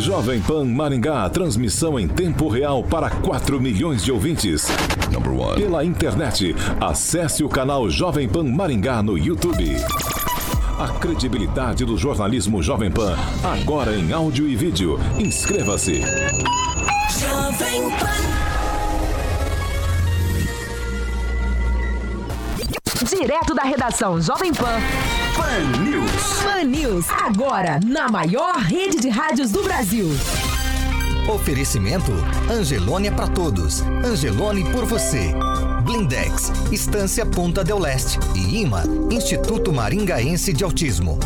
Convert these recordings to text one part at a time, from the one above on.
Jovem Pan Maringá, transmissão em tempo real para 4 milhões de ouvintes. Pela internet, acesse o canal Jovem Pan Maringá no YouTube. A credibilidade do jornalismo Jovem Pan, agora em áudio e vídeo. Inscreva-se. Jovem Pan. Direto da redação Jovem Pan. Pan News. Pan News, agora na maior rede de rádios do Brasil. Oferecimento Angelone é para todos. Angelone por você. Blindex, Estância Ponta del Leste e IMA, Instituto Maringaense de Autismo.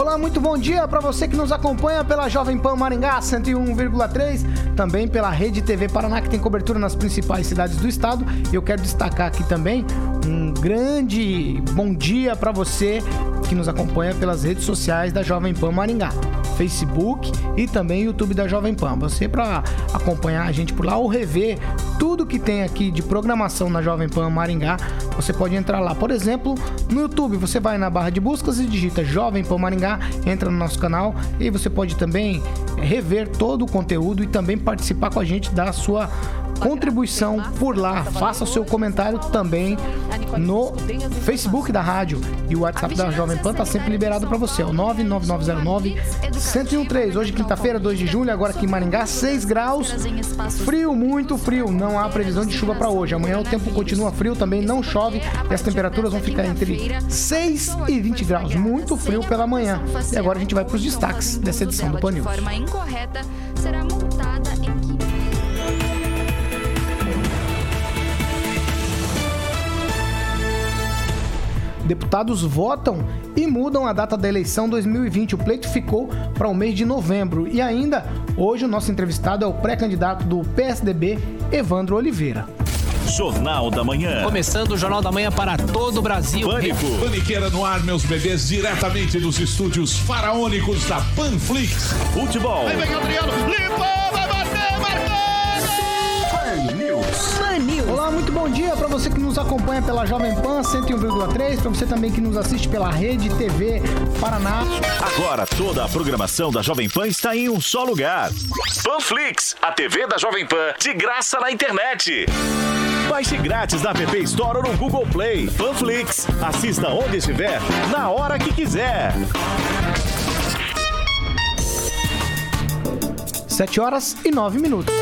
Olá, muito bom dia para você que nos acompanha pela Jovem Pan Maringá 101,3, também pela Rede TV Paraná, que tem cobertura nas principais cidades do estado. Eu quero destacar aqui também um grande bom dia para você que nos acompanha pelas redes sociais da Jovem Pan Maringá. Facebook e também YouTube da Jovem Pan. Você para acompanhar a gente por lá ou rever tudo que tem aqui de programação na Jovem Pan Maringá, você pode entrar lá. Por exemplo, no YouTube, você vai na barra de buscas e digita Jovem Pan Maringá, entra no nosso canal e você pode também rever todo o conteúdo e também participar com a gente da sua contribuição por lá. Faça o seu comentário também no Facebook da rádio. E o WhatsApp da Jovem Pan tá sempre liberado para você. É o 99909 1013. Hoje, quinta-feira, 2 de julho, agora aqui em Maringá, 6 graus. Frio, muito frio. Não há previsão de chuva para hoje. Amanhã o tempo continua frio, também não chove. E as temperaturas vão ficar entre 6 e 20 graus. Muito frio pela manhã. E agora a gente vai para os destaques dessa edição do Pan News. forma incorreta será multada em Deputados votam e mudam a data da eleição 2020. O pleito ficou para o mês de novembro. E ainda, hoje, o nosso entrevistado é o pré-candidato do PSDB, Evandro Oliveira. Jornal da Manhã. Começando o Jornal da Manhã para todo o Brasil. Pânico. Paniqueira no ar, meus bebês, diretamente dos estúdios faraônicos da Panflix. Futebol. Adriano, limpou, vai bater, marcou! Pan News. News. Olá, muito bom dia para você que nos acompanha pela Jovem Pan 101,3, para você também que nos assiste pela Rede TV Paraná. Agora toda a programação da Jovem Pan está em um só lugar. Panflix, a TV da Jovem Pan, de graça na internet. Baixe grátis na App Store ou no Google Play. Panflix, assista onde estiver, na hora que quiser. 7 horas e 9 minutos.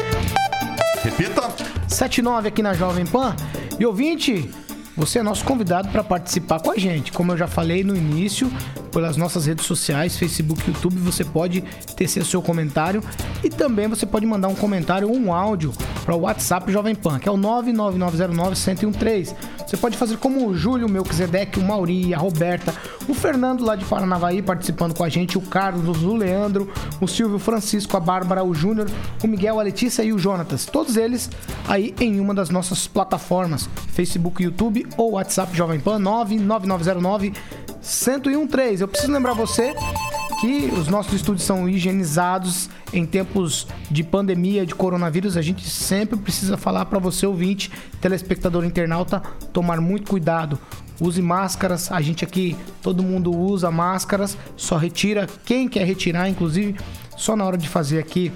Repita. 7 e 9 aqui na Jovem Pan. E ouvinte, você é nosso convidado para participar com a gente. Como eu já falei no início, pelas nossas redes sociais, Facebook YouTube, você pode tecer seu comentário e também você pode mandar um comentário ou um áudio para o WhatsApp Jovem Pan, que é o 99909-1013. Você pode fazer como o Júlio, o Melquisedeque, o Mauri, a Roberta, o Fernando lá de Paranavaí participando com a gente, o Carlos, o Leandro, o Silvio Francisco, a Bárbara, o Júnior, o Miguel, a Letícia e o Jonatas. Todos eles aí em uma das nossas plataformas, Facebook, YouTube ou WhatsApp Jovem Pan 99909 1013. Eu preciso lembrar você que os nossos estúdios são higienizados em tempos de pandemia de coronavírus. A gente sempre precisa falar para você ouvinte, telespectador internauta, tomar muito cuidado. Use máscaras, a gente aqui, todo mundo usa máscaras, só retira quem quer retirar, inclusive só na hora de fazer aqui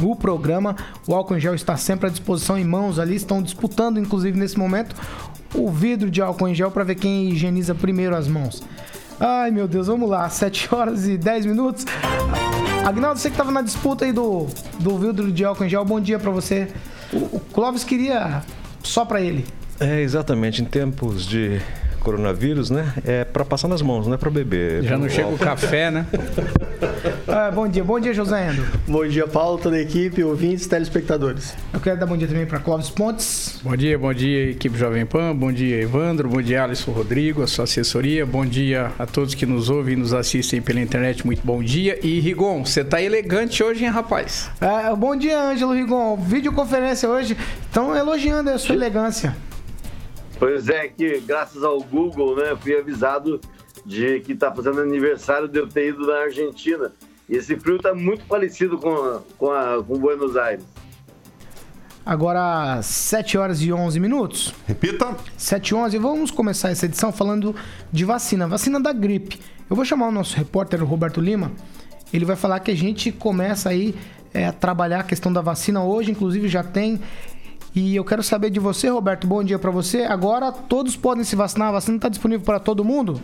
o programa. O álcool em gel está sempre à disposição em mãos ali, estão disputando, inclusive nesse momento, o vidro de álcool em gel para ver quem higieniza primeiro as mãos. Ai meu Deus, vamos lá, 7 horas e 10 minutos. Agnaldo, você que estava na disputa aí do, do vidro de álcool em gel, bom dia para você. O, o Clóvis queria só para ele. É, exatamente. Em tempos de coronavírus, né? É para passar nas mãos, não é para beber. Já não chega o café, né? Ah, bom dia, bom dia, José Endo. Bom dia, Paulo, toda a equipe, ouvintes, telespectadores. Eu quero dar bom dia também para Clóvis Pontes. Bom dia, bom dia, equipe Jovem Pan. Bom dia, Evandro. Bom dia, Alisson Rodrigo, a sua assessoria. Bom dia a todos que nos ouvem e nos assistem pela internet. Muito bom dia. E Rigon, você tá elegante hoje, hein, rapaz? É, bom dia, Ângelo Rigon. Videoconferência hoje. Estão elogiando a sua elegância. Pois é, que graças ao Google, né, fui avisado de que está fazendo aniversário de eu ter ido na Argentina. E esse frio está muito parecido com, a, com, a, com Buenos Aires. Agora, 7 horas e 11 minutos. Repita. 7 e 11. Vamos começar essa edição falando de vacina. Vacina da gripe. Eu vou chamar o nosso repórter, o Roberto Lima, Ele vai falar que a gente começa aí é, a trabalhar a questão da vacina hoje, inclusive já tem. E eu quero saber de você, Roberto. Bom dia para você. Agora todos podem se vacinar. A vacina está disponível para todo mundo?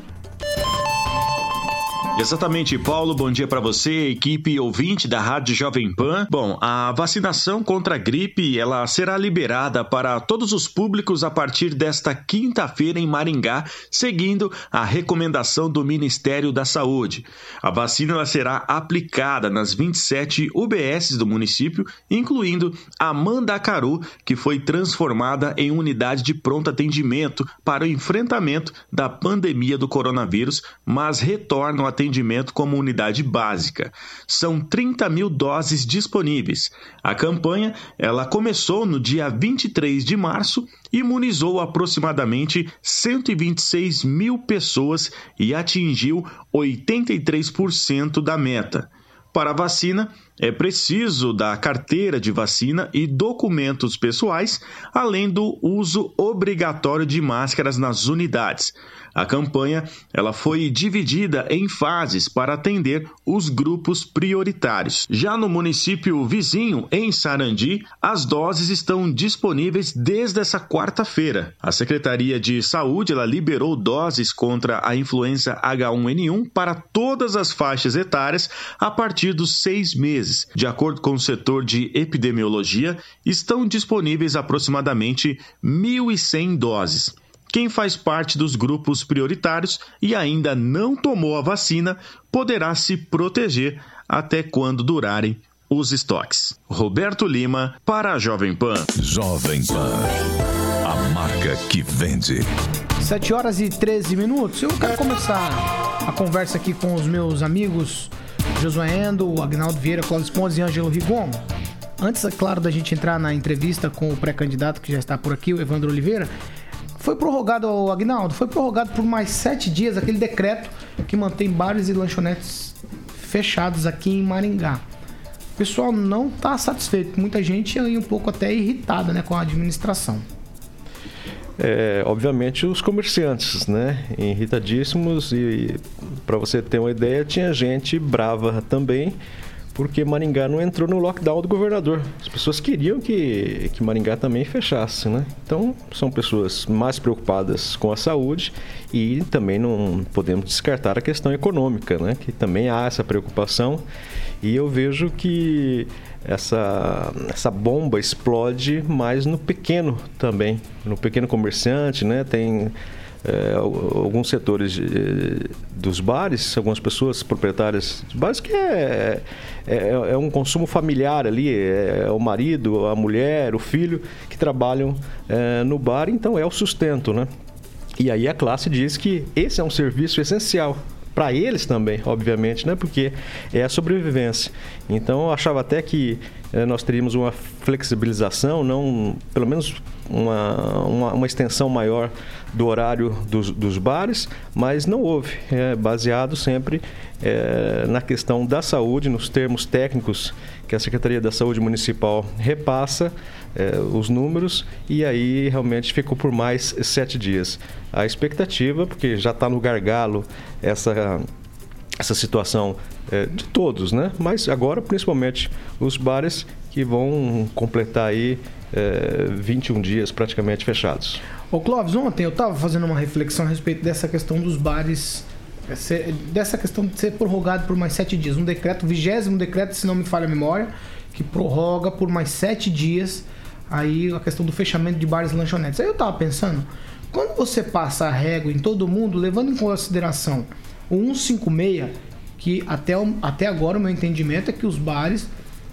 Exatamente, Paulo. Bom dia para você, equipe ouvinte da Rádio Jovem Pan. Bom, a vacinação contra a gripe ela será liberada para todos os públicos a partir desta quinta-feira em Maringá, seguindo a recomendação do Ministério da Saúde. A vacina será aplicada nas 27 UBSs do município, incluindo a Mandacaru, que foi transformada em unidade de pronto atendimento para o enfrentamento da pandemia do coronavírus, mas retorna ao atendimento atendimento como unidade básica. São 30 mil doses disponíveis. A campanha ela começou no dia 23 de março e imunizou aproximadamente 126 mil pessoas e atingiu 83% da meta. Para a vacina, é preciso da carteira de vacina e documentos pessoais, além do uso obrigatório de máscaras nas unidades. A campanha ela foi dividida em fases para atender os grupos prioritários. Já no município vizinho, em Sarandi, as doses estão disponíveis desde essa quarta-feira. A Secretaria de Saúde ela liberou doses contra a influenza H1N1 para todas as faixas etárias a partir dos seis meses. De acordo com o setor de epidemiologia, estão disponíveis aproximadamente 1.100 doses. Quem faz parte dos grupos prioritários e ainda não tomou a vacina poderá se proteger até quando durarem os estoques. Roberto Lima para a Jovem Pan. Jovem Pan. A marca que vende. 7 horas e 13 minutos. Eu quero começar a conversa aqui com os meus amigos Josué Endo, Agnaldo Vieira, Cláudio Pontes e Ângelo Rigon. Antes, é claro, da gente entrar na entrevista com o pré-candidato que já está por aqui, o Evandro Oliveira, foi prorrogado, Agnaldo, foi prorrogado por mais sete dias aquele decreto que mantém bares e lanchonetes fechados aqui em Maringá. O pessoal não está satisfeito, muita gente aí um pouco até irritada né, com a administração. É, obviamente os comerciantes, né, irritadíssimos e para você ter uma ideia, tinha gente brava também porque Maringá não entrou no lockdown do governador. As pessoas queriam que, que Maringá também fechasse, né? Então, são pessoas mais preocupadas com a saúde e também não podemos descartar a questão econômica, né? Que também há essa preocupação e eu vejo que essa, essa bomba explode mais no pequeno também, no pequeno comerciante, né? Tem é, alguns setores de, dos bares, algumas pessoas proprietárias de bares que é, é, é, um consumo familiar ali, é, o marido, a mulher, o filho que trabalham é, no bar, então é o sustento, né? E aí a classe diz que esse é um serviço essencial para eles também, obviamente, né? Porque é a sobrevivência. Então eu achava até que eh, nós teríamos uma flexibilização, não, pelo menos uma, uma, uma extensão maior do horário dos, dos, bares, mas não houve, é baseado sempre é, na questão da saúde, nos termos técnicos que a Secretaria da Saúde Municipal repassa é, os números e aí realmente ficou por mais sete dias. A expectativa, porque já está no gargalo essa, essa situação é, de todos, né? Mas agora, principalmente, os bares que vão completar aí é, 21 dias praticamente fechados. Ô Clóvis, ontem eu estava fazendo uma reflexão a respeito dessa questão dos bares dessa questão de ser prorrogado por mais sete dias. Um decreto, vigésimo decreto, se não me falha a memória, que prorroga por mais sete dias aí a questão do fechamento de bares e lanchonetes. Aí eu tava pensando, quando você passa a régua em todo mundo, levando em consideração o 156, que até, até agora o meu entendimento é que os bares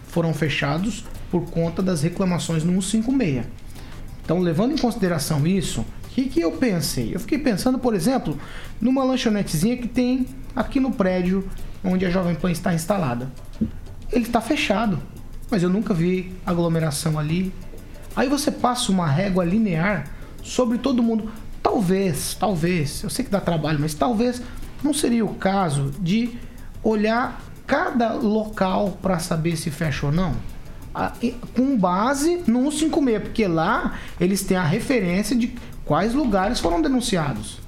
foram fechados por conta das reclamações no 156. Então, levando em consideração isso, o que, que eu pensei? Eu fiquei pensando, por exemplo, numa lanchonetezinha que tem aqui no prédio onde a Jovem Pan está instalada. Ele está fechado, mas eu nunca vi aglomeração ali, Aí você passa uma régua linear sobre todo mundo. Talvez, talvez, eu sei que dá trabalho, mas talvez não seria o caso de olhar cada local para saber se fecha ou não? Com base no 156, porque lá eles têm a referência de quais lugares foram denunciados.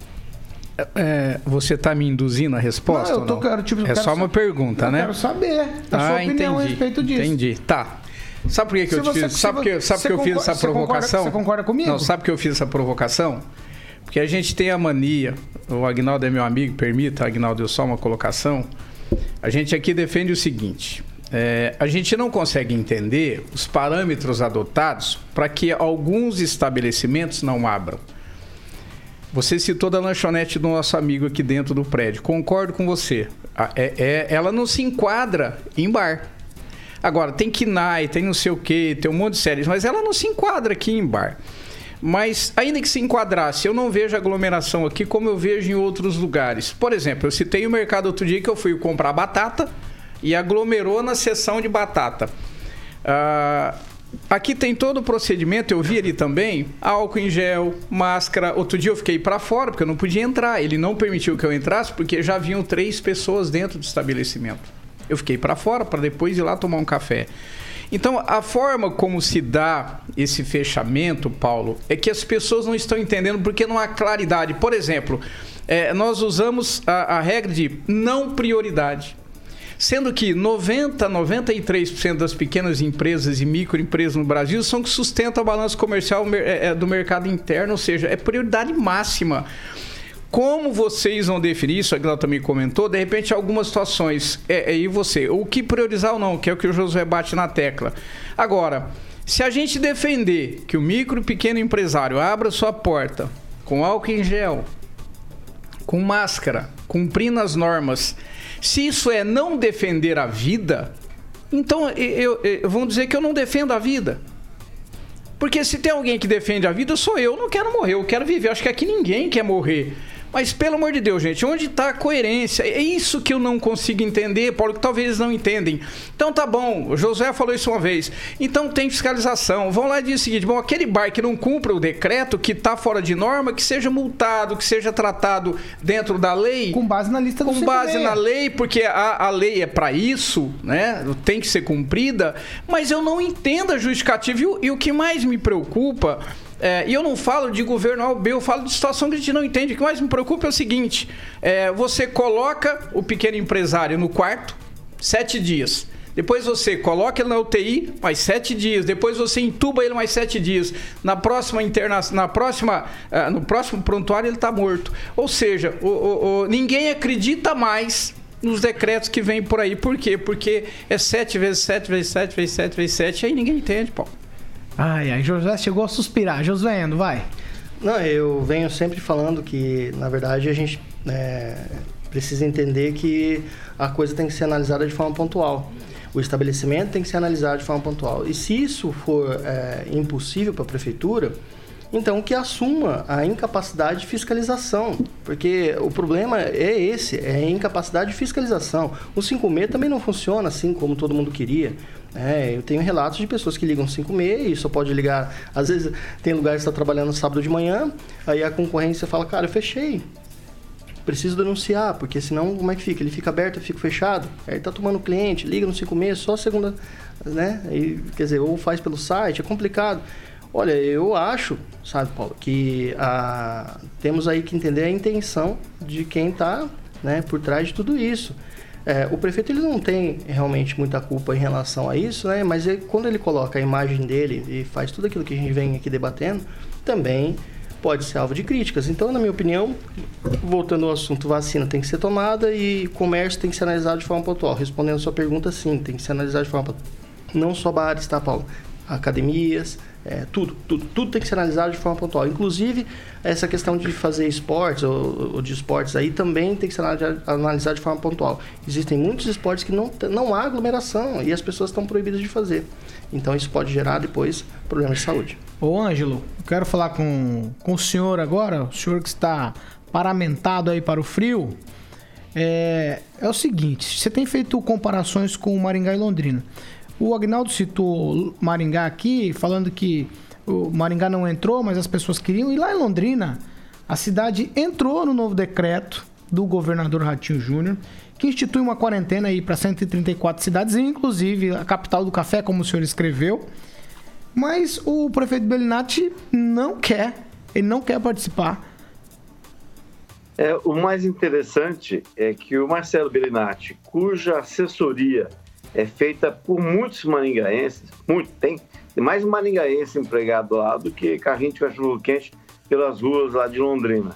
É, você está me induzindo a resposta? Não, eu tô, quero, tipo, eu é só uma pergunta, eu né? quero saber a sua opinião a entendi, respeito disso. Entendi. Tá. Sabe por que, que eu te você- fiz? Sabe por que, sabe que eu fiz essa você concorda- provocação? você concorda comigo? Não, sabe por que eu fiz essa provocação? Porque a gente tem a mania, o Agnaldo é meu amigo, permita, Agnaldo, eu só uma colocação. A gente aqui defende o seguinte: é, a gente não consegue entender os parâmetros adotados para que alguns estabelecimentos não abram. Você citou da lanchonete do nosso amigo aqui dentro do prédio. Concordo com você. É- é- ela não se enquadra em bar. Agora, tem KNAI, tem não sei o que, tem um monte de séries, mas ela não se enquadra aqui em bar. Mas, ainda que se enquadrasse, eu não vejo aglomeração aqui como eu vejo em outros lugares. Por exemplo, eu citei o mercado outro dia que eu fui comprar batata e aglomerou na seção de batata. Ah, aqui tem todo o procedimento, eu vi ali também, álcool em gel, máscara. Outro dia eu fiquei para fora porque eu não podia entrar. Ele não permitiu que eu entrasse porque já haviam três pessoas dentro do estabelecimento. Eu fiquei para fora para depois ir lá tomar um café. Então, a forma como se dá esse fechamento, Paulo, é que as pessoas não estão entendendo porque não há claridade. Por exemplo, eh, nós usamos a, a regra de não prioridade. Sendo que 90, 93% das pequenas empresas e microempresas no Brasil são que sustentam a balança comercial mer- eh, eh, do mercado interno, ou seja, é prioridade máxima. Como vocês vão definir isso, a Glau também comentou, de repente algumas situações, é, é, e você, o que priorizar ou não, que é o que o Josué bate na tecla. Agora, se a gente defender que o micro e pequeno empresário abra sua porta com álcool em gel, com máscara, cumprindo as normas, se isso é não defender a vida, então eu, eu, eu- vão dizer que eu não defendo a vida. Porque se tem alguém que defende a vida, sou eu. Eu não quero morrer, eu quero viver. Acho que aqui ninguém quer morrer. Mas pelo amor de Deus, gente, onde está a coerência? É isso que eu não consigo entender, Paulo, que talvez eles não entendem. Então tá bom, o José falou isso uma vez. Então tem fiscalização. Vão lá e diz o seguinte: bom, aquele bar que não cumpra o decreto, que está fora de norma, que seja multado, que seja tratado dentro da lei. Com base na lista do Com base 56. na lei, porque a, a lei é para isso, né? Tem que ser cumprida, mas eu não entendo a justificativa. E e o que mais me preocupa, é, e eu não falo de governo A ou B, eu falo de situação que a gente não entende. O que mais me preocupa é o seguinte: é, você coloca o pequeno empresário no quarto, sete dias. Depois você coloca ele na UTI, mais sete dias. Depois você entuba ele mais sete dias. Na próxima internação, na próxima, ah, no próximo prontuário ele está morto. Ou seja, o- o- o- ninguém acredita mais nos decretos que vêm por aí. Por quê? Porque é sete vezes sete vezes sete vezes sete vezes sete. Aí ninguém entende, Paulo. Ai, ai, José chegou a suspirar. Josué, Endo, vai. Não, eu venho sempre falando que, na verdade, a gente é, precisa entender que a coisa tem que ser analisada de forma pontual. O estabelecimento tem que ser analisado de forma pontual. E se isso for é, impossível para a prefeitura, então que assuma a incapacidade de fiscalização, porque o problema é esse, é a incapacidade de fiscalização. O 5M também não funciona assim como todo mundo queria. Né? eu tenho relatos de pessoas que ligam 5M e só pode ligar. Às vezes tem lugares que está trabalhando sábado de manhã, aí a concorrência fala, cara, eu fechei. Preciso denunciar, porque senão como é que fica? Ele fica aberto, eu fico fechado. Aí tá tomando cliente, liga no 56, só segunda, né? E, quer dizer, ou faz pelo site, é complicado. Olha, eu acho, sabe, Paulo, que a, temos aí que entender a intenção de quem está né, por trás de tudo isso. É, o prefeito ele não tem realmente muita culpa em relação a isso, né? Mas ele- quando ele coloca a imagem dele e faz tudo aquilo que a gente vem aqui debatendo, também pode ser alvo de críticas. Então, na minha opinião, voltando ao assunto, vacina tem que ser tomada e comércio tem que ser analisado de forma pontual. Respondendo a sua pergunta, sim, tem que ser analisado de forma pontual. Não só bares, tá, Paulo? Academias, é, tudo, tudo, tudo tem que ser analisado de forma pontual. Inclusive, essa questão de fazer esportes ou, ou de esportes aí também tem que ser analisado, de forma pontual. Existem muitos esportes que não, não há aglomeração e as pessoas estão proibidas de fazer. Então, isso pode gerar depois problemas de saúde. Ô, Ângelo, eu quero falar com, com o senhor agora, o senhor que está paramentado aí para o frio. É, é o seguinte, você tem feito comparações com Maringá e Londrina. O Agnaldo citou Maringá aqui, falando que o Maringá não entrou, mas as pessoas queriam. E lá em Londrina, a cidade entrou no novo decreto do governador Ratinho Júnior, que institui uma quarentena aí para 134 cidades, inclusive a capital do café, como o senhor escreveu. Mas o prefeito Bellinati não quer, ele não quer participar É, o mais interessante é que o Marcelo Bellinati, cuja assessoria é feita por muitos maringaenses, muito, tem, tem mais maringaense empregado lá do que carrinho de cachorro-quente pelas ruas lá de Londrina.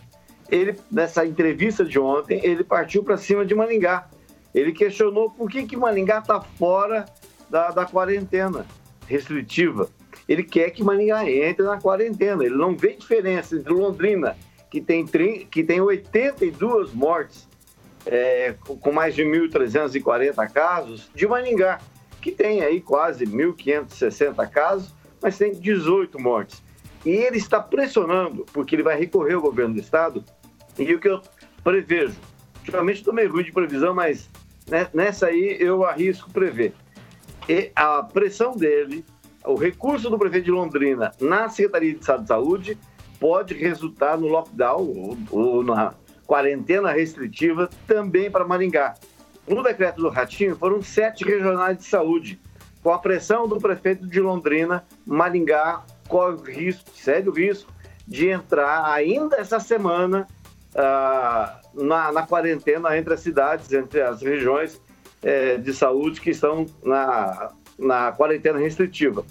Ele, nessa entrevista de ontem, ele partiu para cima de Maringá. Ele questionou por que, que Maringá está fora da, da quarentena restritiva. Ele quer que Maringá entre na quarentena. Ele não vê diferença entre Londrina, que tem, que tem 82 mortes, é, com mais de 1.340 casos, de Maringá, que tem aí quase 1.560 casos, mas tem 18 mortes. E ele está pressionando, porque ele vai recorrer ao governo do estado, e o que eu prevejo, ultimamente estou meio ruim de previsão, mas nessa aí eu arrisco prever. E a pressão dele, o recurso do prefeito de Londrina na Secretaria de Estado de Saúde pode resultar no lockdown ou, ou na quarentena restritiva também para Maringá. No decreto do Ratinho foram sete regionais de saúde. Com a pressão do prefeito de Londrina, Maringá corre risco, sério risco, de entrar ainda essa semana ah, na, na, quarentena entre as cidades, entre as regiões eh, de saúde que estão na, na quarentena restritiva.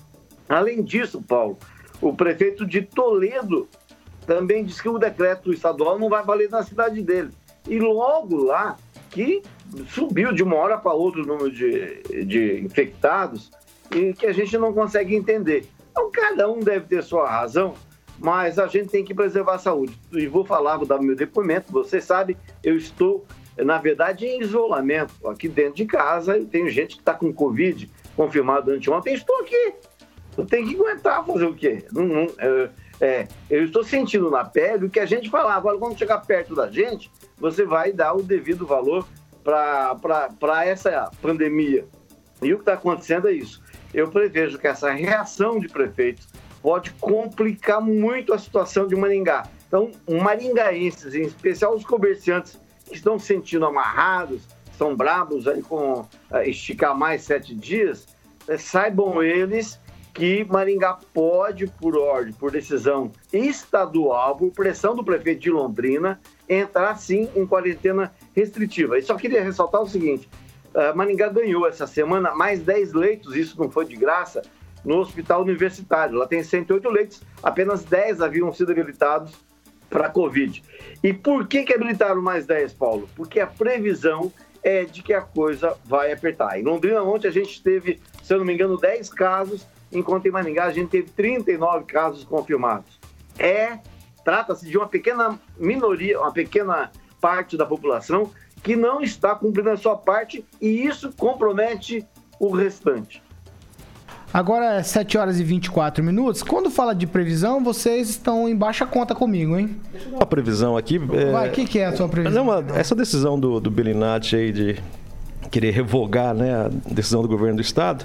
Além disso, Paulo, o prefeito de Toledo também disse que o decreto estadual não vai valer na cidade dele. E logo lá, que subiu de uma hora para outra o número de, de infectados e que a gente não consegue entender. Então, cada um deve ter sua razão, mas a gente tem que preservar a saúde. E vou falar, vou dar meu depoimento. Você sabe, eu estou, na verdade, em isolamento. Aqui dentro de casa, eu tenho gente que está com Covid confirmado anteontem. Estou aqui. Eu tenho que aguentar fazer o quê? Não, não, é, é, eu estou sentindo na pele o que a gente falava. Agora, quando chegar perto da gente, você vai dar o devido valor para essa pandemia. E o que está acontecendo é isso. Eu prevejo que essa reação de prefeitos pode complicar muito a situação de Maringá. Então, maringaenses, em especial os comerciantes que estão se sentindo amarrados, estão bravos aí com uh, esticar mais sete dias, uh, saibam eles que Maringá pode, por ordem, por decisão estadual, por pressão do prefeito de Londrina, entrar sim em quarentena restritiva. E só queria ressaltar o seguinte: uh, Maringá ganhou essa semana mais 10 leitos, isso não foi de graça, no hospital universitário. Lá tem 108 leitos, apenas 10 haviam sido habilitados para Covid. E por que, que habilitaram mais 10, Paulo? Porque a previsão é de que a coisa vai apertar. Em Londrina, ontem a gente teve, se eu não me engano, 10 casos enquanto em Maringá a gente teve 39 casos confirmados. É, trata-se de uma pequena minoria, uma pequena parte da população que não está cumprindo a sua parte e isso compromete o restante. Agora é 7 horas e 24 minutos. Quando fala de previsão, vocês estão em baixa conta comigo, hein? A previsão aqui. É... Vai, o que, que, é a sua previsão? Não, essa decisão do, do Belinati aí de querer revogar né, a decisão do governo do estado,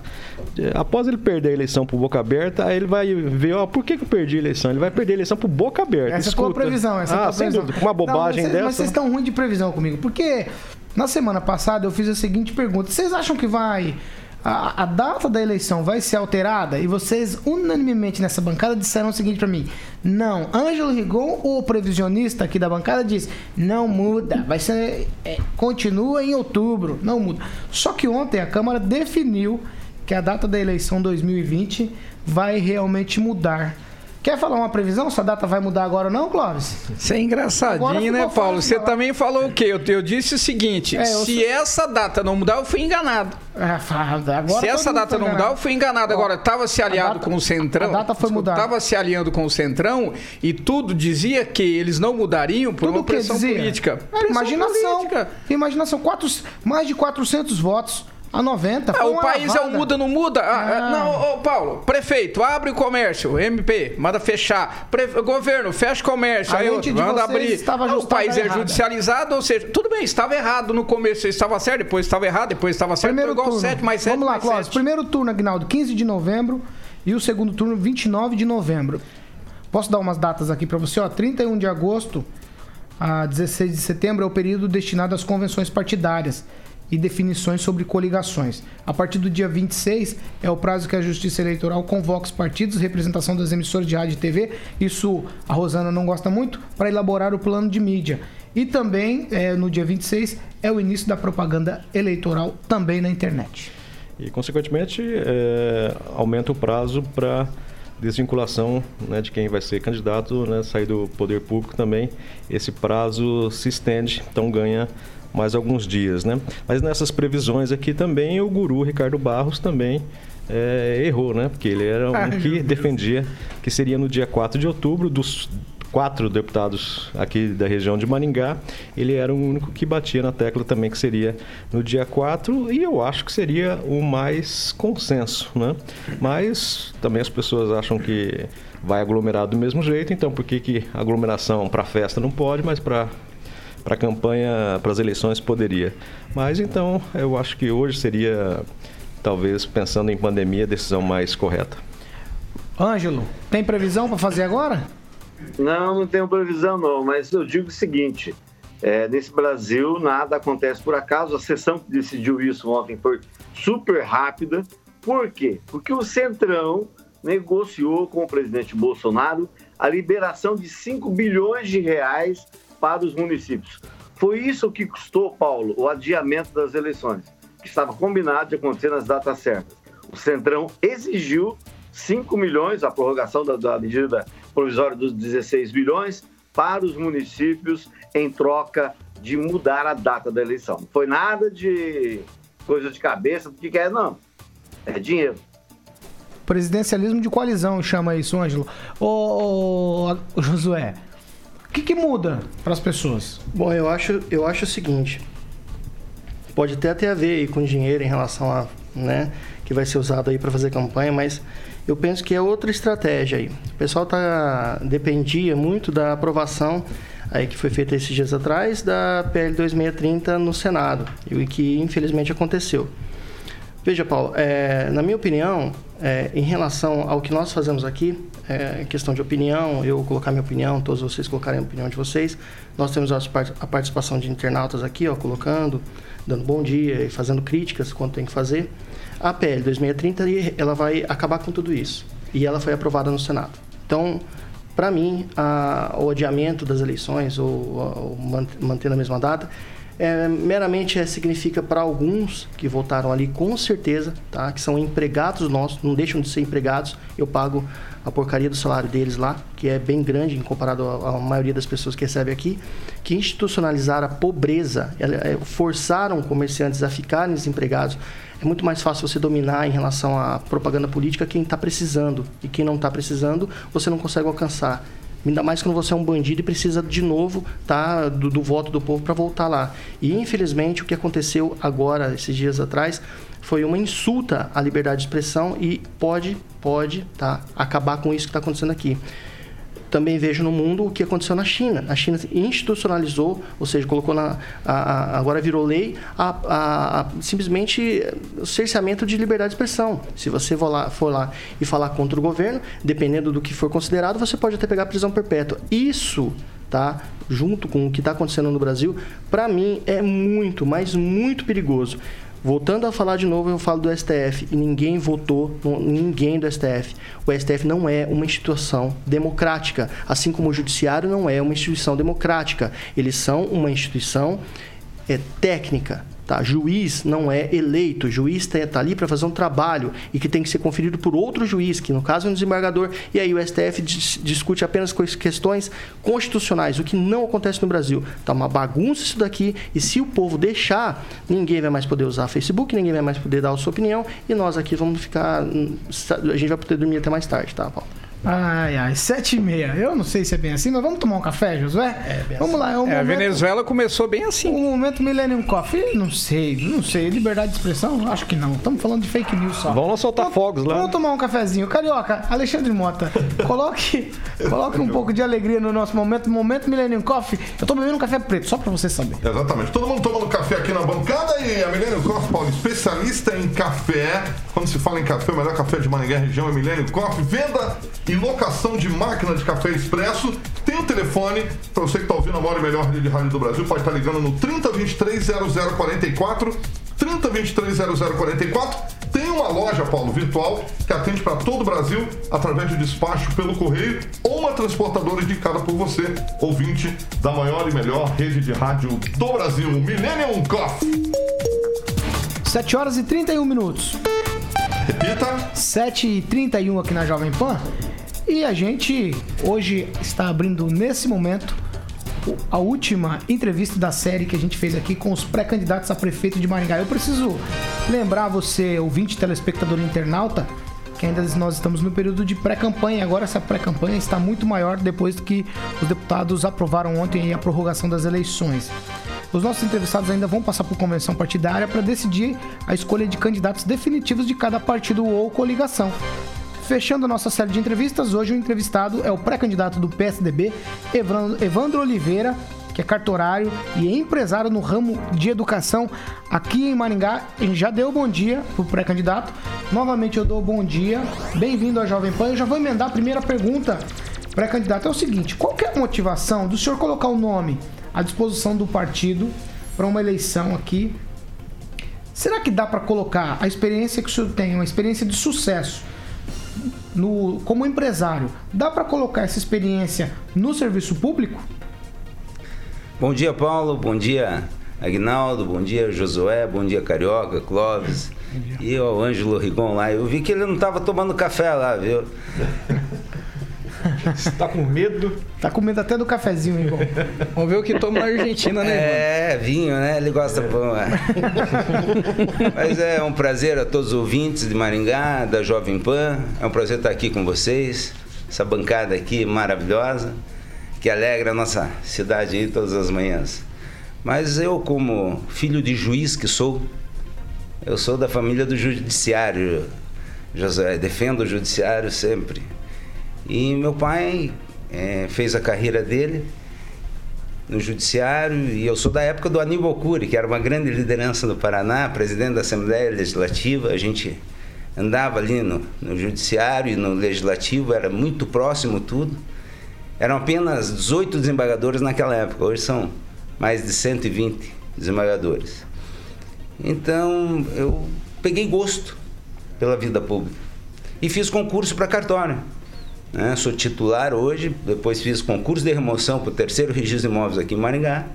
é, após ele perder a eleição por boca aberta, aí ele vai ver, ó, por que, que eu perdi a eleição? Ele vai perder a eleição por boca aberta. Essa Escuta. foi a previsão, essa ah, foi a previsão. Dúvida, uma bobagem Não, dessa. Mas vocês estão ruim de previsão comigo, porque na semana passada eu fiz a seguinte pergunta: vocês acham que vai a, a, data da eleição vai ser alterada e vocês unanimemente nessa bancada disseram o seguinte para mim: não, Ângelo Rigon, o previsionista aqui da bancada, diz: não muda, vai ser. É, continua em outubro, não muda. Só que ontem a Câmara definiu que a data da eleição 2020 vai realmente mudar. Quer falar uma previsão? Sua data vai mudar agora ou não, Clóvis? Você é engraçadinho, né, Paulo? Você também falou o quê? Eu, eu disse o seguinte: é, se sou... essa data não mudar, eu fui enganado. É, agora se essa data não mudar, eu fui enganado. Agora, estava se aliado data, com o Centrão. A data foi mudar. Estava se aliando com o Centrão e tudo dizia que eles não mudariam por tudo uma pressão política. Era imaginação. Política. Imaginação. Quatro, mais de 400 votos. A 90. Ah, o país lavada. é o muda, não muda? Ah, ah. Não, ô, Paulo, prefeito, abre o comércio, MP, manda fechar. Pre... Governo, fecha o comércio. aí outro, manda abrir. Ah, o país é judicializado, ou seja, tudo bem, estava errado no começo, estava certo, depois estava errado, depois estava certo. Primeiro igual turno. 7 mais 7 Vamos lá, Cláudio. Primeiro turno, Agnaldo, 15 de novembro e o segundo turno, 29 de novembro. Posso dar umas datas aqui para você? Ó, 31 de agosto a 16 de setembro é o período destinado às convenções partidárias e definições sobre coligações. A partir do dia 26 é o prazo que a Justiça Eleitoral convoca os partidos, representação das emissoras de rádio e TV, isso a Rosana não gosta muito, para elaborar o plano de mídia. E também, é, no dia 26, é o início da propaganda eleitoral também na internet. E, consequentemente, é, aumenta o prazo para desvinculação né, de quem vai ser candidato, né, sair do poder público também. Esse prazo se estende, então ganha mais alguns dias. Né? Mas nessas previsões aqui também, o guru Ricardo Barros também é, errou, né? Porque ele era um que defendia que seria no dia 4 de outubro, dos quatro deputados aqui da região de Maringá, ele era o único que batia na tecla também que seria no dia 4 e eu acho que seria o mais consenso, né? Mas também as pessoas acham que vai aglomerar do mesmo jeito, então por que, que aglomeração para festa não pode, mas para para a campanha, para as eleições poderia. Mas então eu acho que hoje seria, talvez pensando em pandemia, a decisão mais correta. Ângelo, tem previsão para fazer agora? Não, não tenho previsão não, mas eu digo o seguinte, é, nesse Brasil nada acontece por acaso, a sessão que decidiu isso ontem foi super rápida, por quê? Porque o Centrão negociou com o presidente Bolsonaro a liberação de 5 bilhões de reais para os municípios. Foi isso que custou, Paulo, o adiamento das eleições, que estava combinado de acontecer nas datas certas. O Centrão exigiu 5 milhões, a prorrogação da, da medida provisória dos 16 bilhões, para os municípios em troca de mudar a data da eleição. Não foi nada de coisa de cabeça, porque quer, não. É dinheiro. Presidencialismo de coalizão chama isso, Ângelo. Ô, ô, ô Josué, o que, que muda para as pessoas? Bom, eu acho, eu acho o seguinte. Pode até ter a ver aí com dinheiro em relação a, né, que vai ser usado aí para fazer campanha, mas eu penso que é outra estratégia aí. O pessoal tá dependia muito da aprovação aí que foi feita esses dias atrás da PL 2630 no Senado e que infelizmente aconteceu. Veja, Paulo, é, na minha opinião, é, em relação ao que nós fazemos aqui, é, questão de opinião, eu colocar minha opinião, todos vocês colocarem a opinião de vocês, nós temos a participação de internautas aqui, ó, colocando, dando bom dia e fazendo críticas quando tem que fazer. A PL 2630 ela vai acabar com tudo isso e ela foi aprovada no Senado. Então, para mim, a, o adiamento das eleições ou, ou mantendo a mesma data é, meramente é, significa para alguns que votaram ali com certeza, tá? que são empregados nossos, não deixam de ser empregados. Eu pago a porcaria do salário deles lá, que é bem grande comparado à, maioria das pessoas que recebem aqui, que institucionalizaram a pobreza, é, forçaram comerciantes a ficarem desempregados. É muito mais fácil você dominar em relação à propaganda política quem está precisando. E quem não está precisando, você não consegue alcançar. Ainda mais quando você é um bandido e precisa de novo tá, do, do voto do povo para voltar lá. E infelizmente o que aconteceu agora, esses dias atrás, foi uma insulta à liberdade de expressão e pode, pode tá, acabar com isso que está acontecendo aqui também vejo no mundo o que aconteceu na China. A China institucionalizou, ou seja, colocou na. A, a, agora virou lei a, simplesmente o cerceamento de liberdade de expressão. Se você for lá, for lá e falar contra o governo, dependendo do que for considerado, você pode até pegar prisão perpétua. Isso tá? Junto com o que está acontecendo no Brasil, para mim é muito, mas muito perigoso. Voltando a falar de novo, eu falo do STF e ninguém votou, ninguém do STF. O STF não é uma instituição democrática, assim como o judiciário não é uma instituição democrática. Eles são uma instituição é, técnica, Tá? Juiz não é eleito, juiz está tá ali para fazer um trabalho e que tem que ser conferido por outro juiz, que no caso é um desembargador, e aí o STF dis discute apenas questões constitucionais, o que não acontece no Brasil. Tá uma bagunça isso daqui, e se o povo deixar, ninguém vai mais poder usar Facebook, ninguém vai mais poder dar a sua opinião, e nós aqui vamos ficar. Hum, a gente vai poder dormir até mais tarde, tá, Paulo? Ai, ai, sete e meia. Eu não sei se é bem assim, mas vamos tomar um café, Josué? É, bem vamos assim. lá. É, um é momento... A Venezuela começou bem assim. O momento Millennium Coffee, não sei, não sei. Liberdade de expressão? Acho que não. Estamos falando de fake news só. Vamos lá soltar vamos, fogos lá. Vamos tomar um cafezinho. Carioca, Alexandre Mota, coloque, coloque um pouco de alegria no nosso momento. Momento Millennium Coffee. Eu tô bebendo um café preto, só pra você saber. Exatamente. Todo mundo tomando café aqui na bancada e a Millennium Coffee, Paulo, especialista em café. Quando se fala em café, o melhor café de Maringá região é Millennium Coffee. Venda e locação de máquina de café expresso. Tem o telefone, para você que está ouvindo a maior e melhor rede de rádio do Brasil, pode estar tá ligando no 3023 0044. 3023 0044 tem uma loja, Paulo, virtual que atende para todo o Brasil através de despacho pelo correio ou uma transportadora indicada por você, ouvinte da maior e melhor rede de rádio do Brasil, Millennium Coffee. 7 horas e 31 minutos. Repita. 7 e 31 aqui na Jovem Pan. E a gente hoje está abrindo nesse momento a última entrevista da série que a gente fez aqui com os pré-candidatos a prefeito de Maringá. Eu preciso lembrar você, ouvinte, telespectador e internauta, que ainda nós estamos no período de pré-campanha. Agora essa pré-campanha está muito maior depois que os deputados aprovaram ontem a prorrogação das eleições. Os nossos entrevistados ainda vão passar por convenção partidária para decidir a escolha de candidatos definitivos de cada partido ou coligação. Fechando a nossa série de entrevistas, hoje o entrevistado é o pré-candidato do PSDB, Evandro Oliveira, que é cartorário e empresário no ramo de educação aqui em Maringá. Gente já deu bom dia pro pré-candidato. Novamente eu dou bom dia. Bem-vindo à Jovem Pan. Eu já vou emendar a primeira pergunta pré-candidato. É o seguinte: qual é a motivação do senhor colocar o nome à disposição do partido para uma eleição aqui? Será que dá para colocar a experiência que o senhor tem, uma experiência de sucesso no, como empresário, dá para colocar essa experiência no serviço público? Bom dia, Paulo. Bom dia, Agnaldo. Bom dia, Josué. Bom dia, Carioca, Clóvis. E o Ângelo Rigon lá. Eu vi que ele não estava tomando café lá, viu? Você tá com medo? Tá com medo até do cafezinho, irmão. Vamos ver o que toma na Argentina, né, É, vinho, né? Ele gosta pão. É. Mas é um prazer a todos os ouvintes de Maringá, da Jovem Pan. É um prazer estar aqui com vocês. Essa bancada aqui maravilhosa, que alegra a nossa cidade aí todas as manhãs. Mas eu, como filho de juiz que sou, eu sou da família do judiciário, José. Defendo o judiciário sempre. E meu pai é, fez a carreira dele no judiciário e eu sou da época do Aníbal Cury, que era uma grande liderança no Paraná, presidente da Assembleia Legislativa. A gente andava ali no, no judiciário e no legislativo, era muito próximo tudo. Eram apenas 18 desembargadores naquela época, hoje são mais de 120 desembargadores. Então eu peguei gosto pela vida pública e fiz concurso para cartório. Né? Sou titular hoje, depois fiz concurso de remoção para o terceiro registro de imóveis aqui em Maringá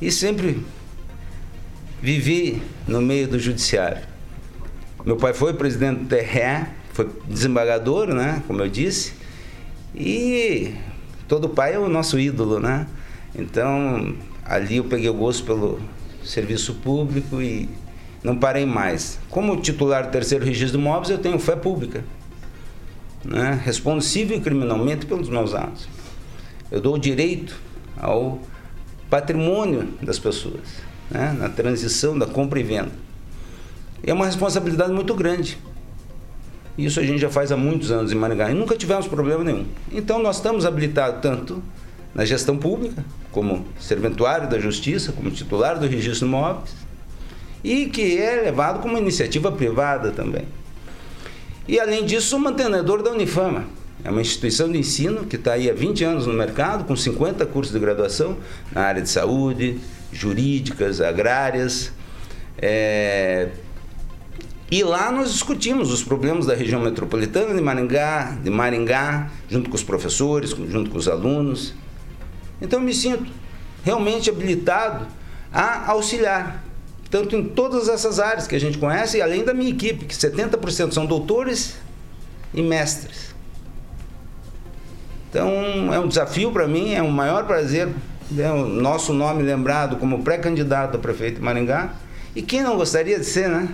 e sempre vivi no meio do judiciário. Meu pai foi presidente do TRE, foi desembargador, né, como eu disse, e todo pai é o nosso ídolo, né? Então, ali eu peguei o gosto pelo serviço público e não parei mais. Como titular do terceiro registro de imóveis, eu tenho fé pública né, respondo civil e criminalmente pelos meus atos. Eu dou direito ao patrimônio das pessoas, né, na transição da compra e venda. E é uma responsabilidade muito grande. Isso a gente já faz há muitos anos em Maringá e nunca tivemos problema nenhum. Então nós estamos habilitados tanto na gestão pública, como serventuário da justiça, como titular do registro de imóveis, e que é levado como iniciativa privada também. E além disso, sou mantenedor da Unifama. É uma instituição de ensino que está aí há 20 anos no mercado, com 50 cursos de graduação na área de saúde, jurídicas, agrárias. É... E lá nós discutimos os problemas da região metropolitana de Maringá, de Maringá, junto com os professores, junto com os alunos. Então eu me sinto realmente habilitado a auxiliar tanto em todas essas áreas que a gente conhece, e além da minha equipe, que 70% são doutores e mestres. Então é um desafio para mim, é um maior prazer ver o nosso nome lembrado como pré-candidato a prefeito de Maringá. E quem não gostaria de ser, né?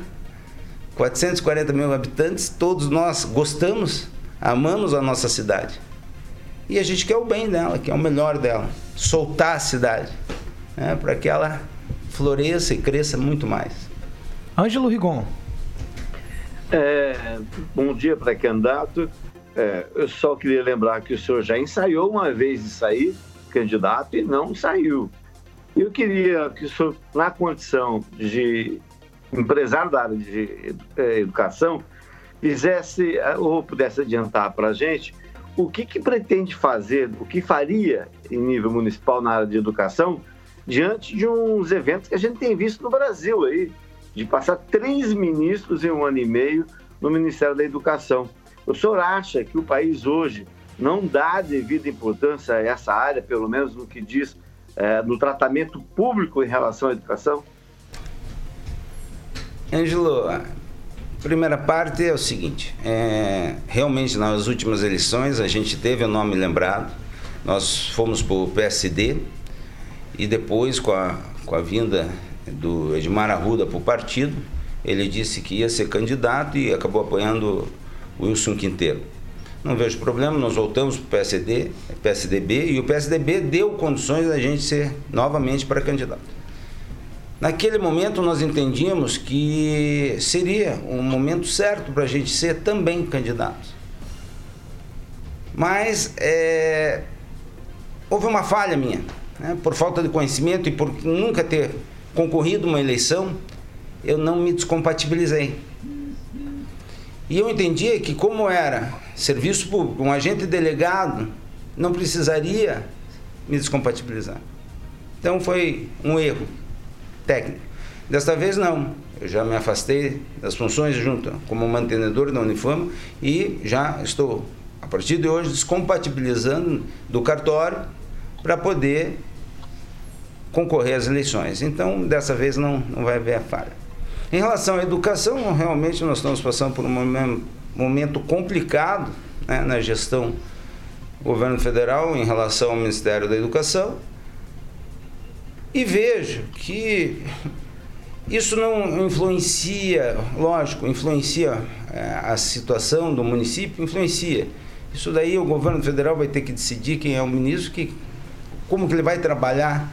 440 mil habitantes, todos nós gostamos, amamos a nossa cidade. E a gente quer o bem dela, quer o melhor dela. Soltar a cidade, né? para que ela floresça e cresça muito mais. Ângelo Rigon. É, bom dia para candidato. É, eu só queria lembrar que o senhor já ensaiou uma vez de sair candidato e não saiu. Eu queria que o senhor, na condição de empresário da área de é, educação, fizesse ou pudesse adiantar para a gente o que, que pretende fazer, o que faria em nível municipal na área de educação diante de uns eventos que a gente tem visto no Brasil aí, de passar três ministros em um ano e meio no Ministério da Educação. O senhor acha que o país hoje não dá devida importância a essa área, pelo menos no que diz é, no tratamento público em relação à educação? Ângelo, a primeira parte é o seguinte: é, realmente nas últimas eleições a gente teve o nome lembrado, nós fomos para o PSD e depois com a, com a vinda do Edmar Arruda para o partido, ele disse que ia ser candidato e acabou apoiando Wilson Quinteiro. Não vejo problema, nós voltamos para o PSD, PSDB, e o PSDB deu condições da gente ser novamente para candidato. Naquele momento nós entendíamos que seria um momento certo para a gente ser também candidato. Mas é, houve uma falha minha, né? por falta de conhecimento e por nunca ter concorrido uma eleição, eu não me descompatibilizei. E eu entendia que, como era serviço público, um agente delegado, não precisaria me descompatibilizar. Então foi um erro técnico. Desta vez não. Eu já me afastei das funções junto como mantenedor da Unifama e já estou, a partir de hoje, descompatibilizando do cartório para poder concorrer às eleições. Então, dessa vez não, não vai haver a falha. Em relação à educação, realmente nós estamos passando por um momento complicado né, na gestão do governo federal em relação ao Ministério da Educação. E vejo que isso não influencia, lógico, influencia é, a situação do município, influencia. Isso daí o governo federal vai ter que decidir quem é o ministro, que, como que ele vai trabalhar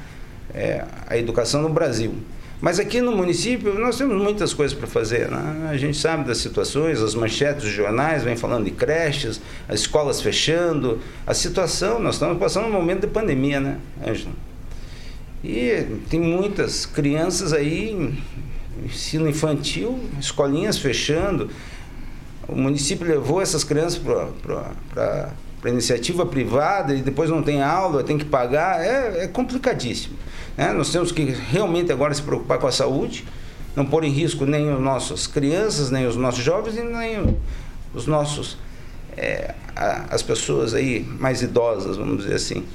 é, a educação no Brasil. Mas aqui no município nós temos muitas coisas para fazer. Né? A gente sabe das situações, as manchetes dos jornais vêm falando de creches, as escolas fechando. A situação, nós estamos passando um momento de pandemia, né, Ângela? E tem muitas crianças aí, ensino infantil, escolinhas fechando. O município levou essas crianças para iniciativa privada e depois não tem aula, tem que pagar, é, é complicadíssimo. Né? Nós temos que realmente agora se preocupar com a saúde, não pôr em risco nem as nossas crianças, nem os nossos jovens e nem os nossos é, as pessoas aí mais idosas, vamos dizer assim.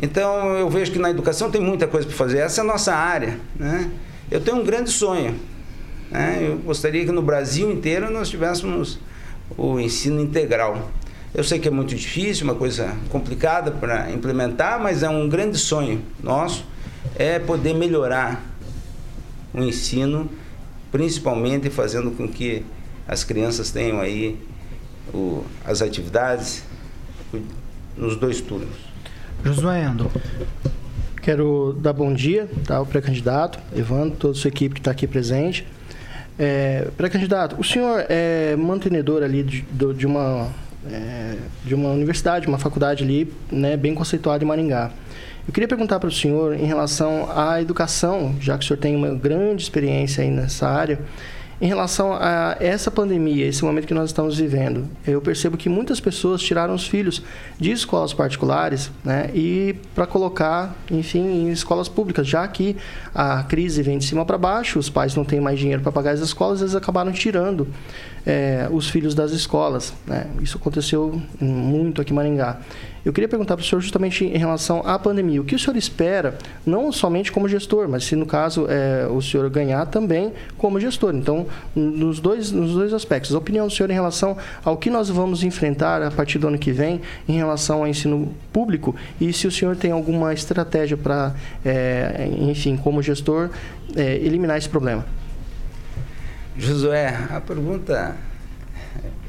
Então eu vejo que na educação tem muita coisa para fazer. Essa é a nossa área. Né? Eu tenho um grande sonho. Né? Eu gostaria que no Brasil inteiro nós tivéssemos o ensino integral. Eu sei que é muito difícil, uma coisa complicada para implementar, mas é um grande sonho nosso é poder melhorar o ensino, principalmente fazendo com que as crianças tenham aí o, as atividades nos dois turnos. Josué Endo. Quero dar bom dia tá, ao pré-candidato, Evandro, toda a sua equipe que está aqui presente. É, pré-candidato, o senhor é mantenedor ali de, de, uma, é, de uma universidade, uma faculdade ali, né, bem conceituada em Maringá. Eu queria perguntar para o senhor em relação à educação, já que o senhor tem uma grande experiência aí nessa área, em relação a essa pandemia, esse momento que nós estamos vivendo, eu percebo que muitas pessoas tiraram os filhos de escolas particulares né, e para colocar, enfim, em escolas públicas, já que a crise vem de cima para baixo, os pais não têm mais dinheiro para pagar as escolas, eles acabaram tirando é, os filhos das escolas. Né? Isso aconteceu muito aqui em Maringá. Eu queria perguntar para o senhor justamente em relação à pandemia. O que o senhor espera, não somente como gestor, mas se no caso é, o senhor ganhar também como gestor. Então, nos dois, nos dois aspectos. A opinião do senhor em relação ao que nós vamos enfrentar a partir do ano que vem em relação ao ensino público e se o senhor tem alguma estratégia para, é, enfim, como gestor, é, eliminar esse problema. Josué, a pergunta